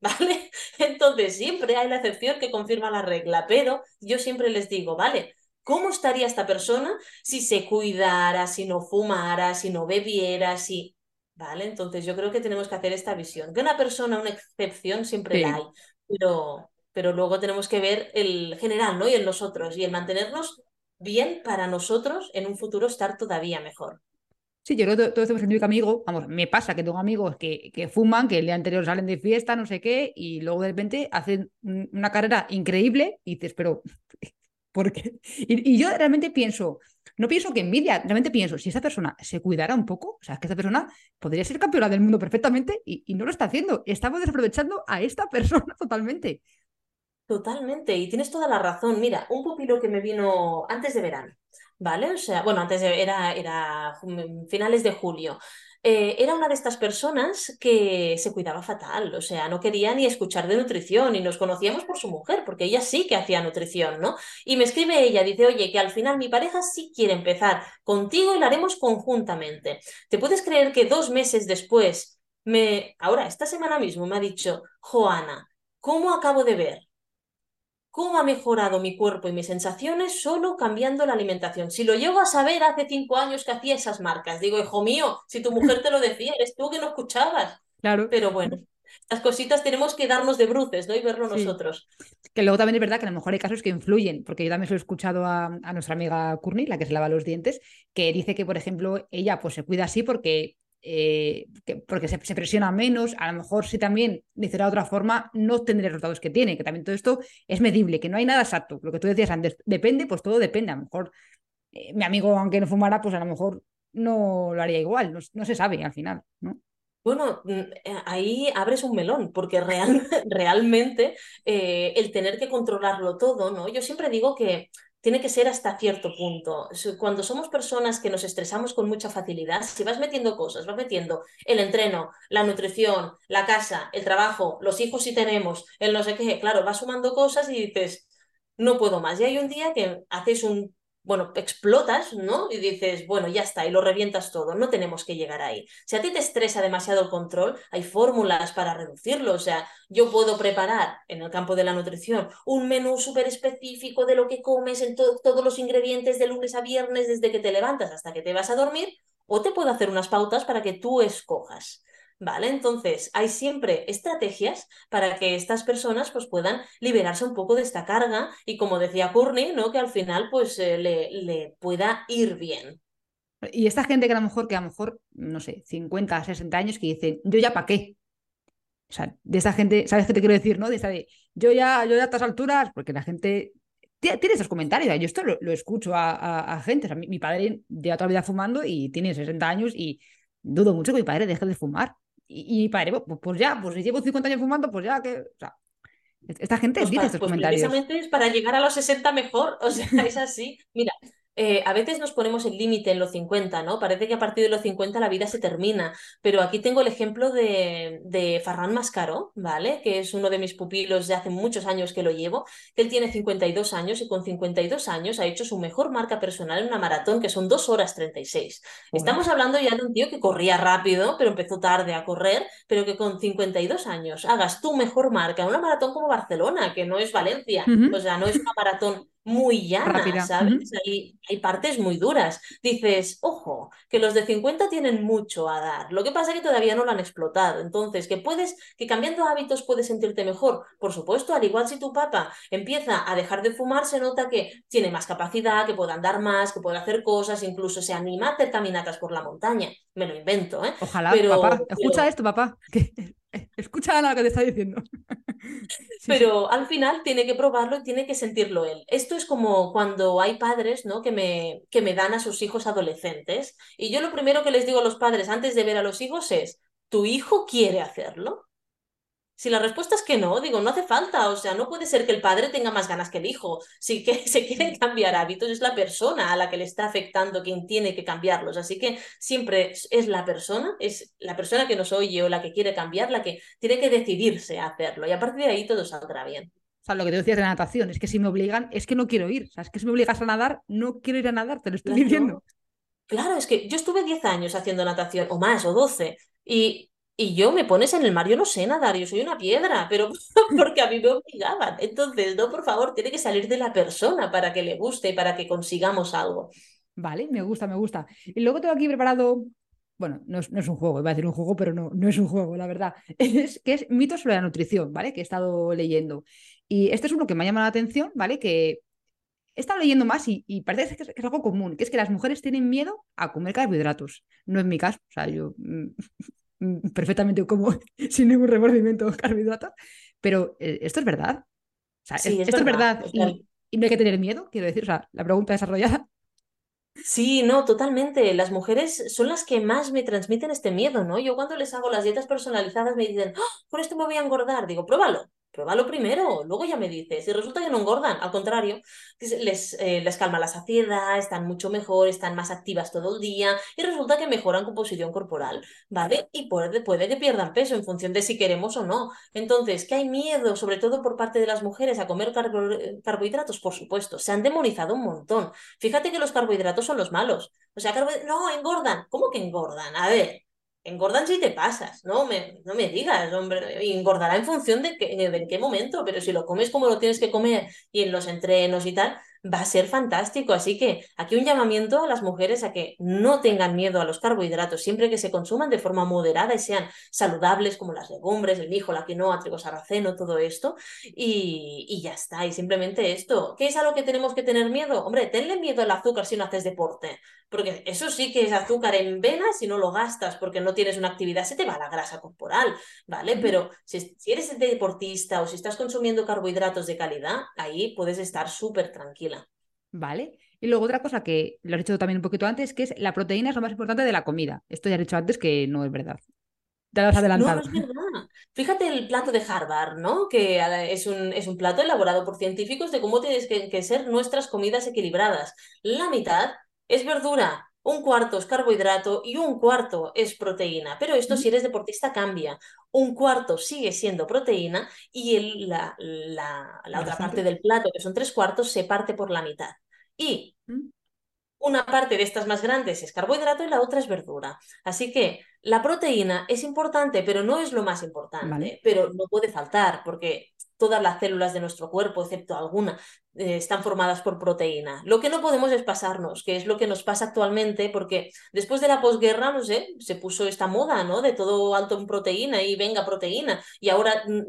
¿vale? Entonces, siempre hay la excepción que confirma la regla, pero yo siempre les digo, ¿vale? ¿Cómo estaría esta persona si se cuidara, si no fumara, si no bebiera, si... ¿Vale? Entonces yo creo que tenemos que hacer esta visión. Que una persona, una excepción, siempre la hay, pero, pero luego tenemos que ver el general, ¿no? Y el nosotros, y el mantenernos bien para nosotros en un futuro estar todavía mejor. Sí, yo creo que todo este que amigo, vamos, me pasa que tengo amigos que, que, fuman, que el día anterior salen de fiesta, no sé qué, y luego de repente hacen una carrera increíble y dices, pero, ¿por qué? Y, yo realmente pienso, no pienso que envidia, realmente pienso, si esa persona se cuidara un poco, o sea, que esa persona podría ser campeona del mundo perfectamente y, y no lo está haciendo. Estamos desaprovechando a esta persona totalmente. Totalmente, y tienes toda la razón. Mira, un pupilo que me vino antes de verano ¿vale? O sea, bueno, antes era, era finales de julio. Eh, era una de estas personas que se cuidaba fatal, o sea, no quería ni escuchar de nutrición y nos conocíamos por su mujer, porque ella sí que hacía nutrición, ¿no? Y me escribe ella, dice, oye, que al final mi pareja sí quiere empezar contigo y lo haremos conjuntamente. ¿Te puedes creer que dos meses después, me, ahora, esta semana mismo, me ha dicho, Joana, ¿cómo acabo de ver? Cómo ha mejorado mi cuerpo y mis sensaciones solo cambiando la alimentación. Si lo llego a saber hace cinco años que hacía esas marcas, digo, hijo mío, si tu mujer te lo decía, eres tú que no escuchabas. Claro. Pero bueno, las cositas tenemos que darnos de bruces, ¿no? Y verlo nosotros. Que luego también es verdad que a lo mejor hay casos que influyen, porque yo también he escuchado a, nuestra amiga Courtney, la que se lava los dientes, que dice que, por ejemplo, ella pues se cuida así porque eh, porque se, presiona menos, a lo mejor si también, de otra forma, no tendré los resultados que tiene, que también todo esto es medible, que no hay nada exacto, lo que tú decías antes, depende, pues todo depende, a lo mejor eh, mi amigo, aunque no fumara, pues a lo mejor no lo haría igual, no, se sabe al final, ¿no? Bueno, mm, eh, ahí abres un melón, porque real, realmente el tener que controlarlo todo, ¿no? Yo siempre digo que tiene que ser hasta cierto punto. Cuando somos personas que nos estresamos con mucha facilidad, si vas metiendo cosas, vas metiendo el entreno, la nutrición, la casa, el trabajo, los hijos si tenemos, el no sé qué, claro, vas sumando cosas y dices, no puedo más. Y hay un día que haces un bueno, explotas, ¿no? Y dices, bueno, ya está, y lo revientas todo, no tenemos que llegar ahí. Si a ti te estresa demasiado el control, hay fórmulas para reducirlo, o sea, yo puedo preparar en el campo de la nutrición un menú súper específico de lo que comes en todos los ingredientes de lunes a viernes desde que te levantas hasta que te vas a dormir, o te puedo hacer unas pautas para que tú escojas. ¿Vale? Entonces, hay siempre estrategias para que estas personas pues, puedan liberarse un poco de esta carga y, como decía Courtney, ¿no? que al final pues, eh, le, le, pueda ir bien. Y esta gente que a lo mejor, que a lo mejor, no sé, 50, 60 años, que dicen, yo ya para qué. O sea, de esa gente, ¿sabes qué te quiero decir? ¿no? De esa de, yo ya, yo ya a estas alturas, porque la gente tiene esos comentarios. Yo esto lo, escucho a, gente. O sea, mi, padre lleva toda la vida fumando y tiene 60 años y dudo mucho que mi padre deje de fumar y, y padre, pues, pues, ya, pues si llevo 50 años fumando, pues ya que. O sea, esta gente pues dice estos pues comentarios. Precisamente es para llegar a los 60 mejor. O sea, es así. Mira, eh, a veces nos ponemos el límite en los 50, ¿no? Parece que a partir de los 50 la vida se termina, pero aquí tengo el ejemplo de, de Farran Mascaro, ¿vale? Que es uno de mis pupilos de hace muchos años que lo llevo, que él tiene 52 años y con 52 años ha hecho su mejor marca personal en una maratón, que son 2 horas 36. Estamos hablando ya de un tío que corría rápido, pero empezó tarde a correr, pero que con 52 años hagas tu mejor marca en una maratón como Barcelona, que no es Valencia, o sea, no es una maratón muy llana, ¿sabes? hay, hay, partes muy duras. Dices, ojo, que los de 50 tienen mucho a dar. Lo que pasa es que todavía no lo han explotado. Entonces, que puedes, que cambiando hábitos puedes sentirte mejor. Por supuesto, al igual si tu papá empieza a dejar de fumar, se nota que tiene más capacidad, que puede andar más, que puede hacer cosas, incluso se anima a hacer caminatas por la montaña. Me lo invento, ¿eh? Ojalá, pero, papá, escucha esto, papá. Escucha lo que te está diciendo. Pero al final tiene que probarlo y tiene que sentirlo él. Esto es como cuando hay padres ¿no? que, me, que me dan a sus hijos adolescentes. Y yo lo primero que les digo a los padres antes de ver a los hijos es, ¿tu hijo quiere hacerlo? Si la respuesta es que no, digo, no hace falta, o sea, no puede ser que el padre tenga más ganas que el hijo. Si que se quieren cambiar hábitos, es la persona a la que le está afectando quien tiene que cambiarlos. Así que siempre es la persona, es la persona que nos oye o la que quiere cambiar, la que tiene que decidirse a hacerlo. Y a partir de ahí todo saldrá bien. O sea, lo que te decías de natación, es que si me obligan, es que no quiero ir. O sea, es que si me obligas a nadar, no quiero ir a nadar, te lo estoy diciendo. Claro, es que yo estuve 10 años haciendo natación, o más, o 12, y y yo me pones en el mar, yo no sé nadar, yo soy una piedra, pero porque a mí me obligaban. Entonces, no, por favor, tiene que salir de la persona para que le guste para que consigamos algo. Vale, me gusta, me gusta. Y luego tengo aquí preparado, bueno, no es, un juego, iba a decir un juego, pero no, no es un juego, la verdad. Es que es mitos sobre la nutrición, ¿vale? Que he estado leyendo. Y este es uno que me ha llamado la atención, ¿vale? Que he estado leyendo más y, parece que es, algo común, que es que las mujeres tienen miedo a comer carbohidratos. No es mi caso, o sea, yo Mm, perfectamente como sin ningún remordimiento carbohidratos, pero eh, esto es verdad. sí, esto es verdad y, no hay que tener miedo, quiero decir, o sea, la pregunta desarrollada. Sí, no, totalmente. Las mujeres son las que más me transmiten este miedo, ¿no? Yo cuando les hago las dietas personalizadas me dicen, ¡Oh, por esto me voy a engordar. Digo, pruébalo. Pruébalo primero, luego ya me dices. Y resulta que no engordan, al contrario, les, eh, les calma la saciedad, están mucho mejor, están más activas todo el día y resulta que mejoran composición corporal, ¿vale? Y puede, puede que pierdan peso en función de si queremos o no. Entonces, ¿que hay miedo, sobre todo por parte de las mujeres, a comer carbohidratos? Por supuesto, se han demonizado un montón. Fíjate que los carbohidratos son los malos. O sea, no, engordan. ¿Cómo que engordan? A ver, engordan si te pasas, no me, no me digas, hombre, engordará en función de, que, de en qué momento, pero si lo comes como lo tienes que comer y en los entrenos y tal, va a ser fantástico. Así que aquí un llamamiento a las mujeres a que no tengan miedo a los carbohidratos, siempre que se consuman de forma moderada y sean saludables, como las legumbres, el mijo, la quinoa, trigo sarraceno, todo esto. Y, y ya está. Y simplemente esto. ¿Qué es a lo que tenemos que tener miedo? Hombre, tenle miedo al azúcar si no haces deporte. Porque eso sí que es azúcar en venas si no lo gastas porque no tienes una actividad, se te va la grasa corporal, ¿vale? Pero si, si eres deportista o si estás consumiendo carbohidratos de calidad, ahí puedes estar súper tranquila. ¿Vale? Y luego otra cosa que lo he dicho también un poquito antes, que es la proteína es lo más importante de la comida. Esto ya he dicho antes que no es verdad. Te lo has adelantado. No, no es verdad. Fíjate el plato de Harvard, ¿no? Que es un, es un plato elaborado por científicos de cómo tienen que, que ser nuestras comidas equilibradas. La mitad es verdura, un cuarto es carbohidrato y un cuarto es proteína. Pero esto si eres deportista cambia. Un cuarto sigue siendo proteína y el, la, la, la otra parte del plato, que son tres cuartos, se parte por la mitad. Y mm. una parte de estas más grandes es carbohidrato y la otra es verdura. Así que la proteína es importante, pero no es lo más importante, pero no puede faltar, porque todas las células de nuestro cuerpo, excepto alguna, eh, están formadas por proteína. Lo que no podemos es pasarnos, que es lo que nos pasa actualmente, porque después de la posguerra, no sé, se puso esta moda, ¿no? De todo alto en proteína y venga proteína. Y ahora, mm,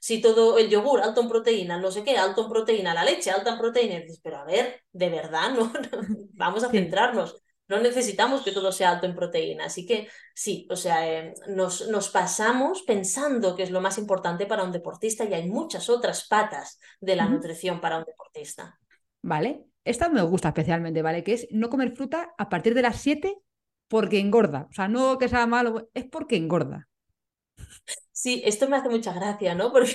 si todo el yogur alto en proteína, no sé qué, alto en proteína, la leche alta en proteína, dices, pero a ver, de verdad, ¿no? Vamos a centrarnos no necesitamos que todo sea alto en proteína. Así que sí, o sea, eh, nos, nos, pasamos pensando que es lo más importante para un deportista y hay muchas otras patas de la nutrición para un deportista. Vale, esta me gusta especialmente, ¿vale? Que es no comer fruta a partir de las 7 porque engorda. O sea, no que sea malo, es porque engorda. Sí, esto me hace mucha gracia, ¿no? Porque,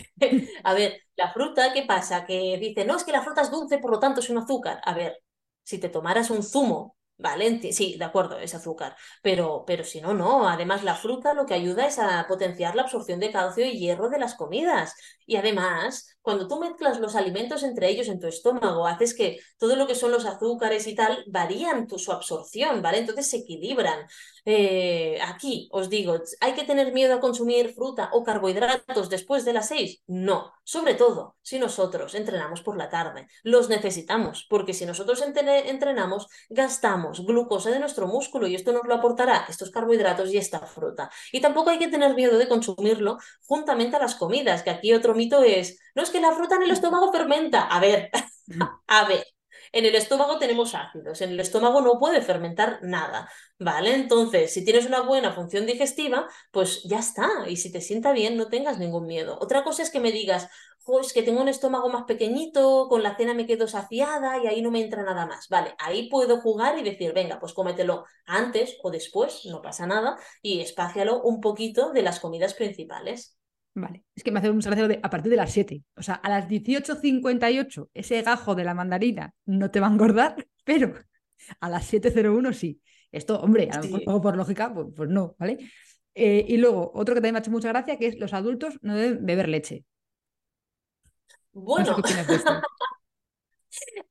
a ver, la fruta, ¿qué pasa? Que dice, no, es que la fruta es dulce, por lo tanto es un azúcar. A ver, Si te tomaras un zumo Vale, sí, de acuerdo, es azúcar, pero, pero si no, no. Además, la fruta lo que ayuda es a potenciar la absorción de calcio y hierro de las comidas. Y además, cuando tú mezclas los alimentos entre ellos en tu estómago, haces que todo lo que son los azúcares y tal varían tu, su absorción, ¿vale? Entonces se equilibran. Eh, aquí os digo, ¿hay que tener miedo a consumir fruta o carbohidratos después de las seis? No, sobre todo si nosotros entrenamos por la tarde. Los necesitamos, porque si nosotros entrenamos, gastamos glucosa de nuestro músculo y esto nos lo aportará estos carbohidratos y esta fruta. Y tampoco hay que tener miedo de consumirlo juntamente a las comidas, que aquí otro mito es, no es que la fruta en el estómago fermenta. A ver, a ver. En el estómago tenemos ácidos, en el estómago no puede fermentar nada, ¿vale? Entonces, si tienes una buena función digestiva, pues ya está. Y si te sienta bien, no tengas ningún miedo. Otra cosa es que me digas, es que tengo un estómago más pequeñito, con la cena me quedo saciada y ahí no me entra nada más. Vale, ahí puedo jugar y decir, venga, pues cómetelo antes o después, no pasa nada, y espácialo un poquito de las comidas principales. Vale, es que me hace un salario de a partir de las 7. O sea, a las 18.58 ese gajo de la mandarina no te va a engordar, pero a las 7.01 sí. Esto, hombre, a lo mejor por lógica, pues, pues no, ¿vale? Eh, y luego, otro que también me ha hecho mucha gracia, que es los adultos no deben beber leche. Bueno,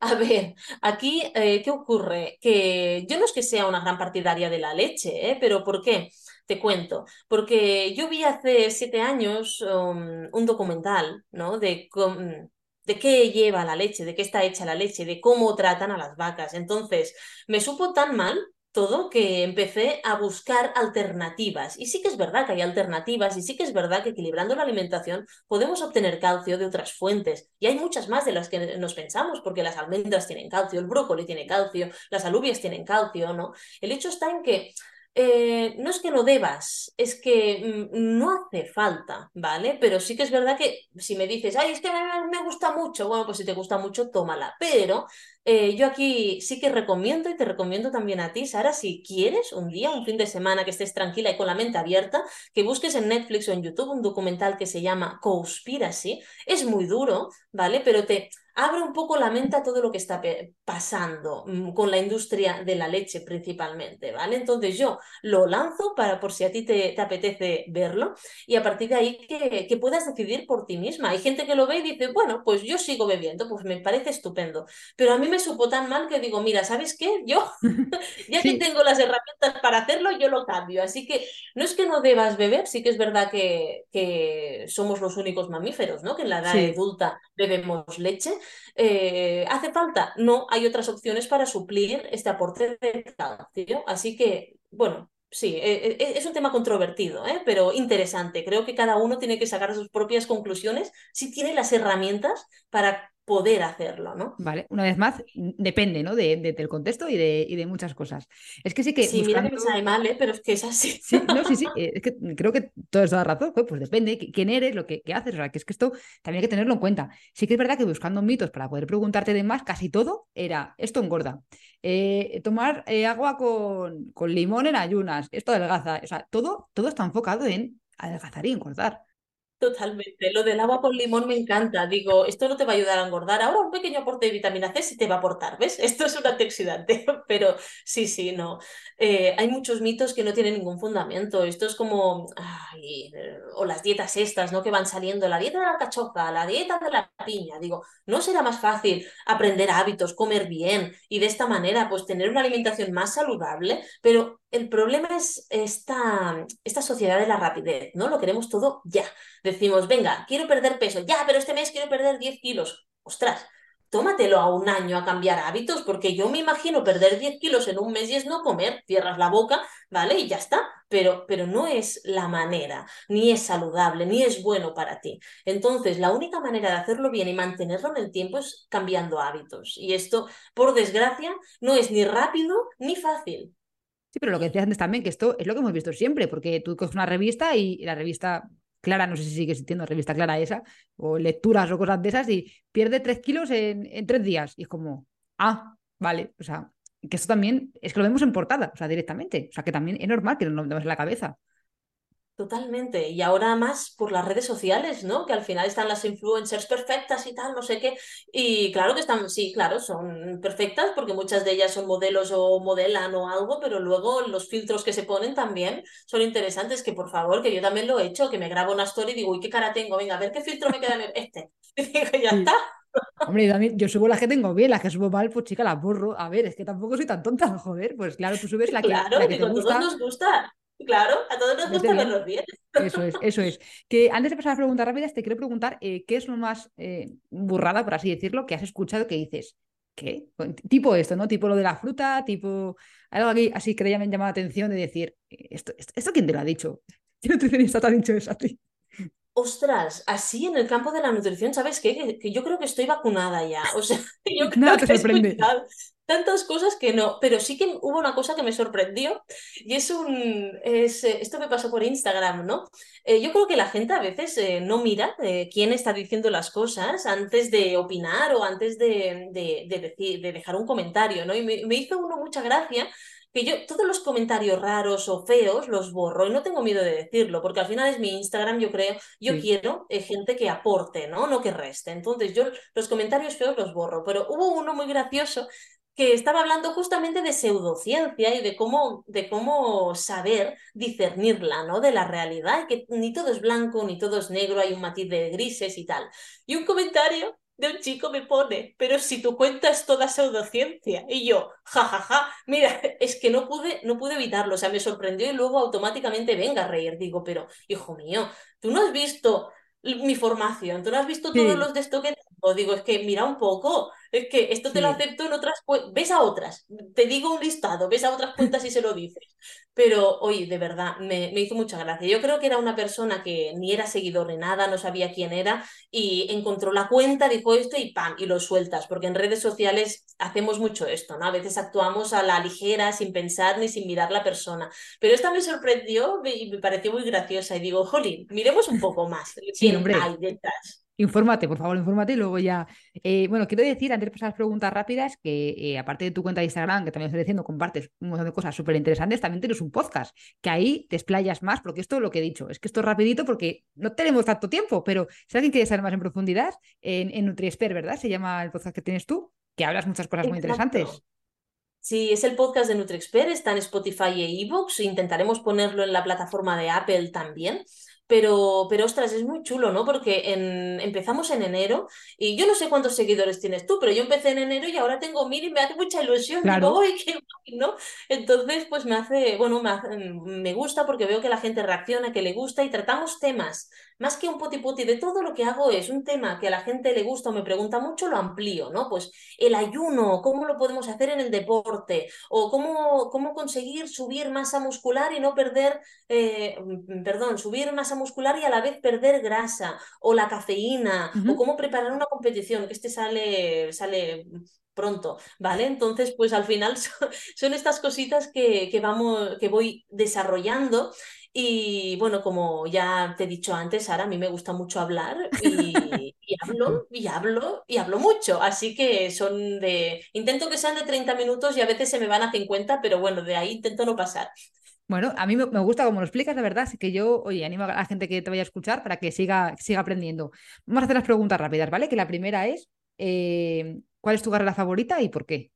a ver, aquí, eh, ¿qué ocurre? Que yo no es que sea una gran partidaria de la leche, ¿eh? Pero ¿por qué? Te cuento, porque yo vi hace siete años um, un documental, ¿no? De, de qué lleva la leche, de qué está hecha la leche, de cómo tratan a las vacas. Entonces, me supo tan mal todo que empecé a buscar alternativas. Y sí que es verdad que hay alternativas y sí que es verdad que equilibrando la alimentación podemos obtener calcio de otras fuentes. Y hay muchas más de las que nos pensamos, porque las almendras tienen calcio, el brócoli tiene calcio, las alubias tienen calcio, ¿no? El hecho está en que eh, no es que no debas, es que mm, no hace falta, ¿vale? Pero sí que es verdad que si me dices, ay, es que me, me gusta mucho, bueno, pues si te gusta mucho, tómala. Pero eh, yo aquí sí que recomiendo y te recomiendo también a ti, Sara, si quieres un día, un fin de semana que estés tranquila y con la mente abierta, que busques en Netflix o en YouTube un documental que se llama Conspiracy. Es muy duro, ¿vale? Pero te abre un poco la mente a todo lo que está pasando mm, con la industria de la leche principalmente, ¿vale? Entonces yo lo lanzo para por si a ti te, apetece verlo y a partir de ahí que, que, puedas decidir por ti misma. Hay gente que lo ve y dice, bueno, pues yo sigo bebiendo, pues me parece estupendo, pero a mí me supo tan mal que digo, mira, ¿sabes qué? Yo, ya que tengo las herramientas para hacerlo, yo lo cambio. Así que no es que no debas beber, sí que es verdad que, que somos los únicos mamíferos, ¿no? Que en la edad adulta bebemos leche, eh, ¿Hace falta? No, hay otras opciones para suplir este aporte de calcio. Así que, bueno, sí, eh, eh, es un tema controvertido, pero interesante. Creo que cada uno tiene que sacar sus propias conclusiones si tiene las herramientas para poder hacerlo, ¿no? Vale, una vez más, depende, ¿no? De, del contexto y de, y de, muchas cosas. Es que sí que... Sí, mira que me sale mal, ¿eh? pero es que es así. Sí, no, sí, sí, eh, es que creo que todo la razón, pues, pues depende quién eres, lo que, haces, o sea, que es que esto también hay que tenerlo en cuenta. Sí que es verdad que buscando mitos para poder preguntarte de más, casi todo era, esto engorda. Eh, tomar agua con, con limón en ayunas, esto adelgaza, o sea, todo, todo está enfocado en adelgazar y engordar. Totalmente. Lo del agua con limón me encanta. Digo, esto no te va a ayudar a engordar. Ahora un pequeño aporte de vitamina C sí te va a aportar, ¿ves? Esto es un antioxidante. Pero sí, sí, no. Eh, hay muchos mitos que no tienen ningún fundamento. Esto es como, o las dietas estas, ¿no? Que van saliendo, la dieta de la cachofa, la dieta de la piña. Digo, ¿no será más fácil aprender hábitos, comer bien y de esta manera, pues tener una alimentación más saludable? Pero el problema es esta, esta sociedad de la rapidez, ¿no? Lo queremos todo ya. Decimos, venga, quiero perder peso, ya, pero este mes quiero perder 10 kilos. Ostras, tómatelo a un año a cambiar hábitos, porque yo me imagino perder 10 kilos en un mes y es no comer, cierras la boca, ¿vale? Y ya está. Pero, pero no es la manera, ni es saludable, ni es bueno para ti. Entonces, la única manera de hacerlo bien y mantenerlo en el tiempo es cambiando hábitos. Y esto, por desgracia, no es ni rápido ni fácil. Sí, pero lo que decías antes también, que esto es lo que hemos visto siempre, porque tú coges una revista y la revista Clara, no sé si sigue existiendo, revista Clara esa, o lecturas o cosas de esas, y pierde tres kilos en, tres días. Y es como, ah, vale, o sea, que esto también es que lo vemos en portada, o sea, directamente. O sea, que también es normal que no nos demos en la cabeza. Totalmente. Y ahora más por las redes sociales, ¿no? Que al final están las influencers perfectas y tal, no sé qué. Y claro que están, sí, claro, son perfectas porque muchas de ellas son modelos o modelan o algo, pero luego los filtros que se ponen también son interesantes. Que por favor, que yo también lo he hecho, que me grabo una story y digo, uy, qué cara tengo, venga, a ver qué filtro me queda en este. Y digo, ya está. Hombre, yo, también, yo subo las que tengo bien, las que subo mal, pues chica, las borro. A ver, es que tampoco soy tan tonta, joder. Pues claro, tú subes la que, claro, la que digo, te gusta. todos nos gusta. Claro, a todos nos gusta verlos bien. Eso es, eso es. Que antes de pasar a las preguntas rápidas, te quiero preguntar eh, qué es lo más eh, burrada, por así decirlo, que has escuchado que dices, ¿qué? Tipo esto, ¿no? Tipo lo de la fruta, tipo algo aquí así que te llama la atención de decir, ¿esto, esto, esto quién te lo ha dicho? ¿Qué nutricionista te ha dicho eso a ti? Ostras, así en el campo de la nutrición, ¿sabes qué? Que, que yo creo que estoy vacunada ya. O sea, yo creo Nada te que he sorprende. escuchado tantas cosas que no, pero sí que hubo una cosa que me sorprendió y es un, es, eh, esto me pasó por Instagram, ¿no? Eh, yo creo que la gente a veces eh, no mira eh, quién está diciendo las cosas antes de opinar o antes de, de, de decir, de dejar un comentario, ¿no? Y me, me hizo uno mucha gracia que yo todos los comentarios raros o feos los borro y no tengo miedo de decirlo, porque al final es mi Instagram, yo creo, yo Sí. quiero eh, gente que aporte, ¿no? No que reste. Entonces yo los comentarios feos los borro, pero hubo uno muy gracioso que estaba hablando justamente de pseudociencia y de cómo, de cómo saber discernirla, ¿no? De la realidad, que ni todo es blanco, ni todo es negro, hay un matiz de grises y tal. Y un comentario de un chico me pone, pero si tu cuenta es toda pseudociencia. Y yo, jajaja, ja, ja. mira, es que no pude, no pude evitarlo, o sea, me sorprendió y luego automáticamente venga a reír. Digo, pero, hijo mío, tú no has visto mi formación, tú no has visto todos Sí. los de esto que tengo. Digo, es que mira un poco, es que esto te lo acepto en otras cuentas, ves a otras, te digo un listado, ves a otras cuentas y se lo dices. Pero, oye, de verdad, me, me hizo mucha gracia. Yo creo que era una persona que ni era seguidor ni nada, no sabía quién era, y encontró la cuenta, dijo esto y ¡pam! Y lo sueltas, porque en redes sociales hacemos mucho esto, ¿no? A veces actuamos a la ligera, sin pensar ni sin mirar la persona. Pero esta me sorprendió y me pareció muy graciosa, y digo, jolín, miremos un poco más Sí, quién hombre. hay detrás. Infórmate, por favor, infórmate y luego ya. Eh, bueno, quiero decir, antes de pasar a las preguntas rápidas, que eh, aparte de tu cuenta de Instagram, que también estoy diciendo, compartes un montón de cosas súper interesantes, también tienes un podcast, que ahí te explayas más, porque esto es lo que he dicho, es que esto es rapidito porque no tenemos tanto tiempo, pero si alguien quiere saber más en profundidad, en, en NutriExpert, ¿verdad? Se llama el podcast que tienes tú, que hablas muchas cosas muy interesantes. Sí, es el podcast de NutriExpert, está en Spotify e iVoox. Intentaremos ponerlo en la plataforma de Apple también. Pero, pero ostras, es muy chulo, ¿no? Porque en- empezamos en enero y yo no sé cuántos seguidores tienes tú, pero yo empecé en enero y ahora tengo mil y me hace mucha ilusión. Digo, Claro. ¡ay, qué guay!", ¿no? Entonces, pues me hace, bueno, me, hace- me gusta porque veo que la gente reacciona, que le gusta y tratamos temas. Más que un poti poti de todo lo que hago es un tema que a la gente le gusta o me pregunta mucho, lo amplío, ¿no? Pues el ayuno, cómo lo podemos hacer en el deporte, o cómo, cómo conseguir subir masa muscular y no perder, eh, perdón, subir masa muscular y a la vez perder grasa, o la cafeína, o cómo preparar una competición, que este sale, sale pronto, ¿vale? Entonces, pues al final son, son estas cositas que, que vamos, que voy desarrollando. Y bueno, como ya te he dicho antes, Sara, a mí me gusta mucho hablar y, y hablo y hablo y hablo mucho. Así que son de... Intento que sean de 30 minutos y a veces se me van a 50, pero bueno, de ahí intento no pasar. Bueno, a mí me, me gusta como lo explicas, la verdad, así que yo, oye, animo a la gente que te vaya a escuchar para que siga, siga aprendiendo. Vamos a hacer las preguntas rápidas, ¿vale? Que la primera es, eh, ¿cuál es tu carrera favorita y por qué?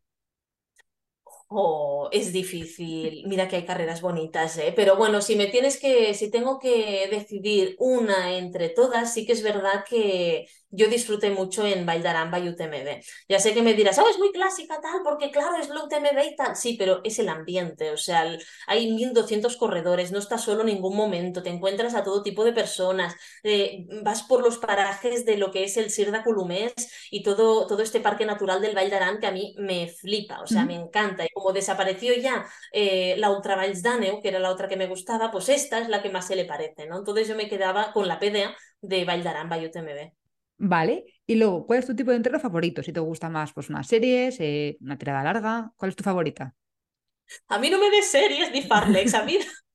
Oh, es difícil. Mira que hay carreras bonitas, ¿eh? Pero bueno, si me tienes que, si tengo que decidir una entre todas, sí que es verdad que yo disfruté mucho en Valdaramba y UTMB. Ya sé que me dirás, oh, es muy clásica tal, porque claro, es la UTMB y tal. Sí, pero es el ambiente, o sea, hay 1200 corredores, no estás solo en ningún momento, te encuentras a todo tipo de personas, eh, vas por los parajes de lo que es el Sir de Colomers y todo, todo este parque natural del Vall d'Aran que a mí me flipa, o sea, me encanta. Y como desapareció ya eh, la Ultra Valls d'Àneu, que era la otra que me gustaba, pues esta es la que más se le parece, ¿no? Entonces yo me quedaba con la PDA de Vall d'Aran, by UTMB. Vale. Y luego, ¿cuál es tu tipo de entreno favorito? Si te gusta más, pues unas series, eh, una tirada larga, ¿cuál es tu favorita? A mí no me des series ni farlex, a mí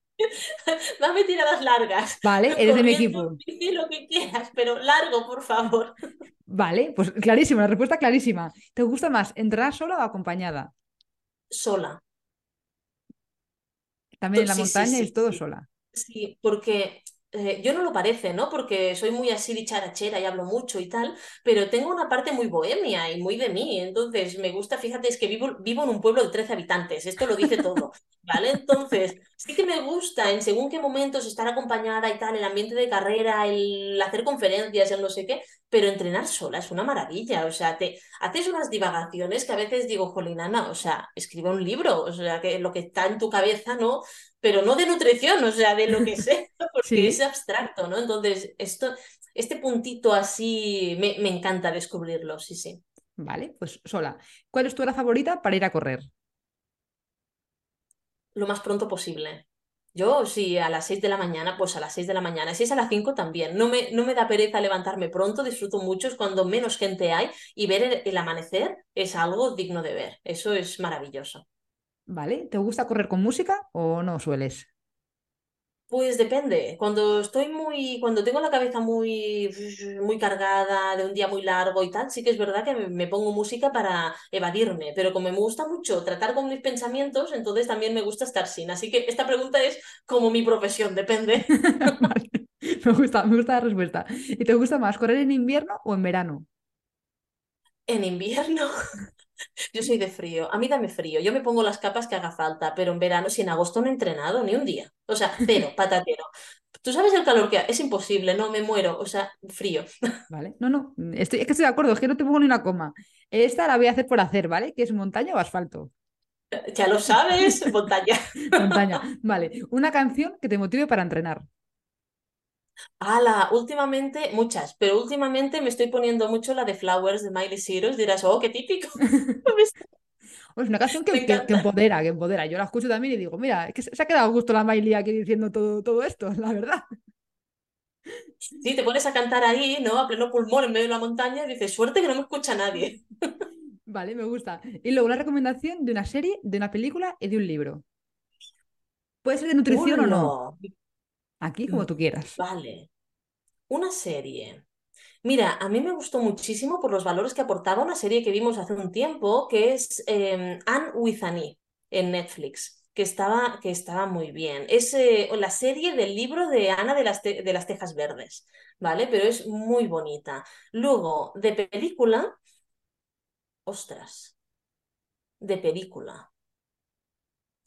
dame tiradas largas, Vale, eres de mi equipo. bici, lo que quieras, pero largo, por favor. Vale, pues clarísima, la respuesta clarísima. ¿Te gusta más entrenar sola o acompañada? Sola. También en la Sí, montaña sí, es todo sola. Sí, porque eh, yo no lo parece, ¿no? Porque soy muy así dicharachera y hablo mucho y tal, pero tengo una parte muy bohemia y muy de mí. Entonces, me gusta, fíjate, es que vivo, vivo en un pueblo de 13 habitantes, esto lo dice todo, ¿vale? Entonces, sí que me gusta en según qué momentos estar acompañada y tal, el ambiente de carrera, el hacer conferencias, el no sé qué, pero entrenar sola es una maravilla. O sea, te haces unas divagaciones que a veces digo, jolinana, o sea, escribe un libro, o sea, que lo que está en tu cabeza, ¿no? pero no de nutrición, o sea, de lo que sea, porque es abstracto, ¿no? Entonces, esto, este puntito así me, me encanta descubrirlo, sí, sí. Vale, pues sola. ¿Cuál es tu hora favorita para ir a correr? Lo más pronto posible. Yo, sí, a las 6 de la mañana, pues a las 6 de la mañana. Si es a las 5 también. No me, no me da pereza levantarme pronto, disfruto mucho, es cuando menos gente hay y ver el amanecer es algo digno de ver. Eso es maravilloso. ¿Vale? ¿Te gusta correr con música o no sueles? Pues depende. Cuando estoy muy, cuando tengo la cabeza muy, muy cargada de un día muy largo y tal, sí que es verdad que me, pongo música para evadirme, pero como me gusta mucho tratar con mis pensamientos, entonces también me gusta estar sin. Así que esta pregunta es como mi profesión, depende. Vale. Me gusta, me gusta la respuesta. ¿Y te gusta más correr en invierno o en verano? En invierno. Yo soy de frío. A mí dame frío. Yo me pongo las capas que haga falta, pero en verano, si en agosto no he entrenado ni un día. O sea, cero, patatero. Tú sabes el calor que. Es imposible, no me muero. O sea, frío. ¿Vale? No, no, estoy, es que estoy de acuerdo, es que no te pongo ni una coma. Esta la voy a hacer por hacer, ¿vale? ¿Que es montaña o asfalto? Ya lo sabes, montaña. Montaña. Vale. Una canción que te motive para entrenar. Ala, últimamente, muchas, pero últimamente me estoy poniendo mucho la de Flowers de Miley Cyrus. Dirás, oh, qué típico. Es una canción que, que, empodera, que empodera. Yo la escucho también y digo, mira, es que se ha quedado a gusto la Miley aquí diciendo todo, todo esto, la verdad. Sí, te pones a cantar ahí, ¿no? A pleno pulmón en medio de la montaña y dices, suerte que no me escucha nadie. Vale, me gusta. Y luego una recomendación de una serie, de una película y de un libro. Puede ser de nutrición o no. Aquí como tú quieras. Vale, una serie. Mira, a mí me gustó muchísimo por los valores que aportaba una serie que vimos hace un tiempo, que es eh, Anne with E en Netflix, que estaba, que estaba muy bien. Es eh, la serie del libro de Ana de las, de las Tejas Verdes, ¿vale? Pero es muy bonita. Luego, de película, ostras, de película.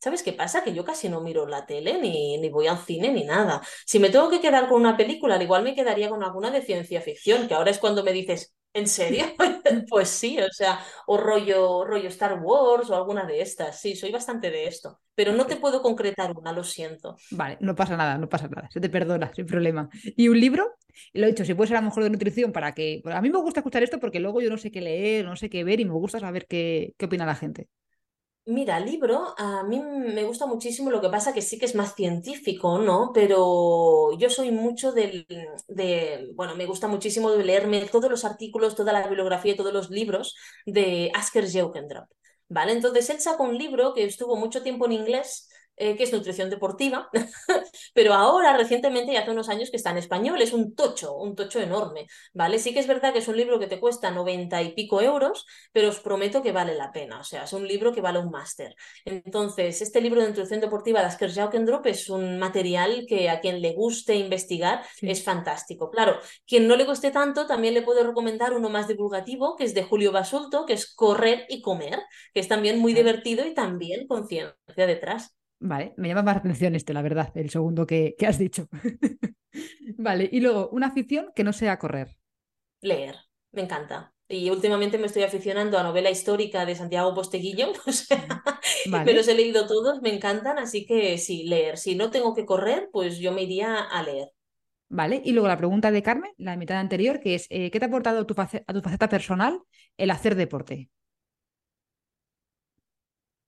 ¿Sabes qué pasa? Que yo casi no miro la tele, ni, ni voy al cine, ni nada. Si me tengo que quedar con una película, al igual me quedaría con alguna de ciencia ficción, que ahora es cuando me dices, ¿en serio? Pues sí, o sea, o rollo, rollo Star Wars o alguna de estas. Sí, soy bastante de esto, pero no te puedo concretar una, lo siento. Vale, no pasa nada, no pasa nada, se te perdona, sin problema. ¿Y un libro? Lo he dicho, si puede ser a lo mejor de nutrición para que... A mí me gusta escuchar esto porque luego yo no sé qué leer, no sé qué ver y me gusta saber qué, qué opina la gente. Mira, libro, a mí me gusta muchísimo, lo que pasa que sí que es más científico, ¿no? Pero yo soy mucho del, de, bueno, me gusta muchísimo leerme todos los artículos, toda la bibliografía y todos los libros de Asker Jeugendrop, ¿vale? Entonces él sacó un libro que estuvo mucho tiempo en inglés, eh, que es Nutrición Deportiva, pero ahora recientemente, y hace unos años que está en español, es un tocho, un tocho enorme, ¿vale? Sí que es verdad que es un libro que te cuesta noventa y pico euros, pero os prometo que vale la pena. O sea, es un libro que vale un máster. Entonces, este libro de introducción deportiva de Asker Jaukendrup es un material que a quien le guste investigar Sí. es fantástico. Claro, quien no le guste tanto, también le puedo recomendar uno más divulgativo, que es de Julio Basulto, que es Correr y Comer, que es también muy divertido y también con ciencia detrás. Vale, me llama más la atención este, la verdad, el segundo que, que has dicho. Vale, y luego una afición que no sea correr. Leer, me encanta. Y últimamente me estoy aficionando a novela histórica de Santiago Posteguillo, o sea, Ujú. me los Vale, he leído todos, me encantan, así que sí, leer. Si no tengo que correr, pues yo me iría a leer. vale. Y luego la pregunta de Carmen, la mitad anterior, que es, eh, ¿qué te ha aportado tu a tu faceta personal el hacer deporte?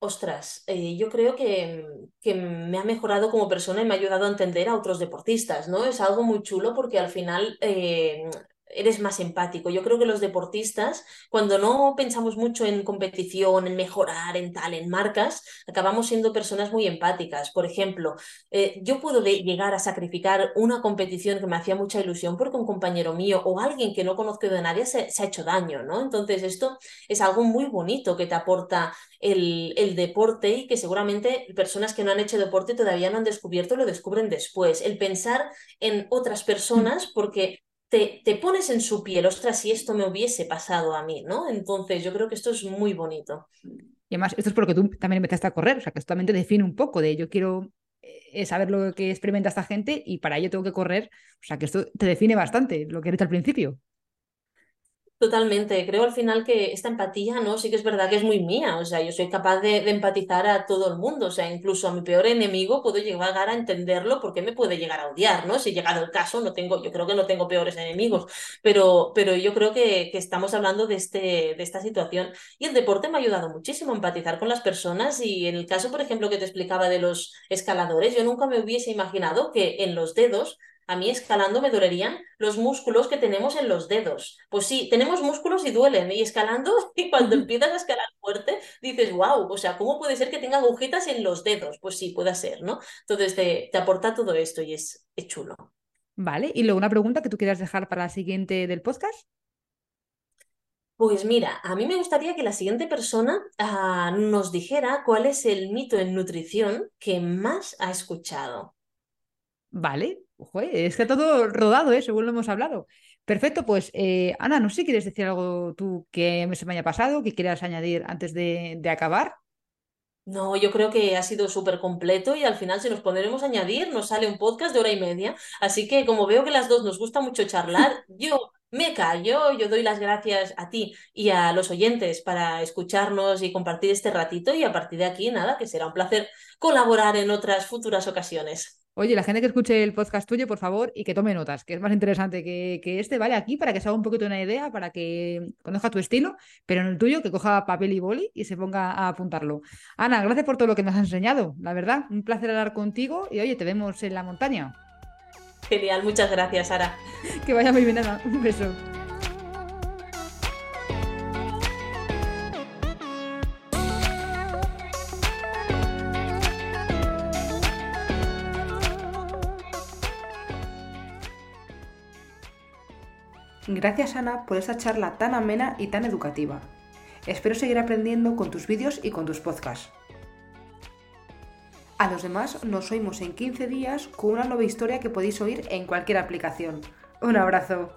Ostras, eh, yo creo que, que me ha mejorado como persona y me ha ayudado a entender a otros deportistas, ¿no? Es algo muy chulo porque al final eh, eres más empático. Yo creo que los deportistas, cuando no pensamos mucho en competición, en mejorar, en tal, en marcas, acabamos siendo personas muy empáticas. Por ejemplo, eh, yo puedo llegar a sacrificar una competición que me hacía mucha ilusión porque un compañero mío o alguien que no conozco de nadie se, ha hecho daño, ¿no? Entonces, esto es algo muy bonito que te aporta el, el, deporte y que seguramente personas que no han hecho deporte todavía no han descubierto, lo descubren después. El pensar en otras personas porque te, te, pones en su piel, ostras, si esto me hubiese pasado a mí, ¿no? Entonces yo creo que esto es muy bonito. Y además, esto es porque tú también empezaste a correr, o sea, que esto también te define un poco de yo quiero eh, saber lo que experimenta esta gente y para ello tengo que correr, o sea, que esto te define bastante, lo que eres al principio. Totalmente, creo al final que esta empatía, ¿no? Sí que es verdad que es muy mía, o sea, yo soy capaz de, empatizar a todo el mundo, o sea, incluso a mi peor enemigo puedo llegar a entenderlo porque me puede llegar a odiar, ¿no? Si llegado el caso, no tengo, yo creo que no tengo peores enemigos, pero, pero yo creo que, que estamos hablando de, este, de esta situación. Y el deporte me ha ayudado muchísimo a empatizar con las personas. Y en el caso, por ejemplo, que te explicaba de los escaladores, yo nunca me hubiese imaginado que en los dedos a mí escalando me dolerían los músculos que tenemos en los dedos. Pues sí, tenemos músculos y duelen. Y escalando, y cuando empiezas a escalar fuerte, dices, wow, o sea, ¿cómo puede ser que tenga agujetas en los dedos? Pues sí, puede ser, ¿no? Entonces te, aporta todo esto y es, chulo. Vale, y luego una pregunta que tú quieras dejar para la siguiente del podcast. Pues mira, a mí me gustaría que la siguiente persona ah, nos dijera cuál es el mito en nutrición que más ha escuchado. Vale, es que todo rodado, ¿eh? según lo hemos hablado. Perfecto, pues eh, Ana, no sé si quieres decir algo tú que se me haya pasado, que quieras añadir antes de, acabar. No, yo creo que ha sido súper completo y al final si nos poneremos a añadir nos sale un podcast de hora y media. Así que como veo que las dos nos gusta mucho charlar, yo me callo, yo doy las gracias a ti y a los oyentes para escucharnos y compartir este ratito y a partir de aquí nada, que será un placer colaborar en otras futuras ocasiones. Oye, la gente que escuche el podcast tuyo, por favor, y que tome notas, que es más interesante que, este, ¿vale? Aquí para que se haga un poquito una idea, para que conozca tu estilo, pero en el tuyo que coja papel y boli y se ponga a apuntarlo. Ana, gracias por todo lo que nos has enseñado, la verdad. Un placer hablar contigo y oye, te vemos en la montaña. Genial, muchas gracias, Sara. que vaya muy bien, Ana. Un beso. Gracias Ana por esta charla tan amena y tan educativa. Espero seguir aprendiendo con tus vídeos y con tus podcasts. A los demás nos oímos en 15 días con una nueva historia que podéis oír en cualquier aplicación. Un abrazo.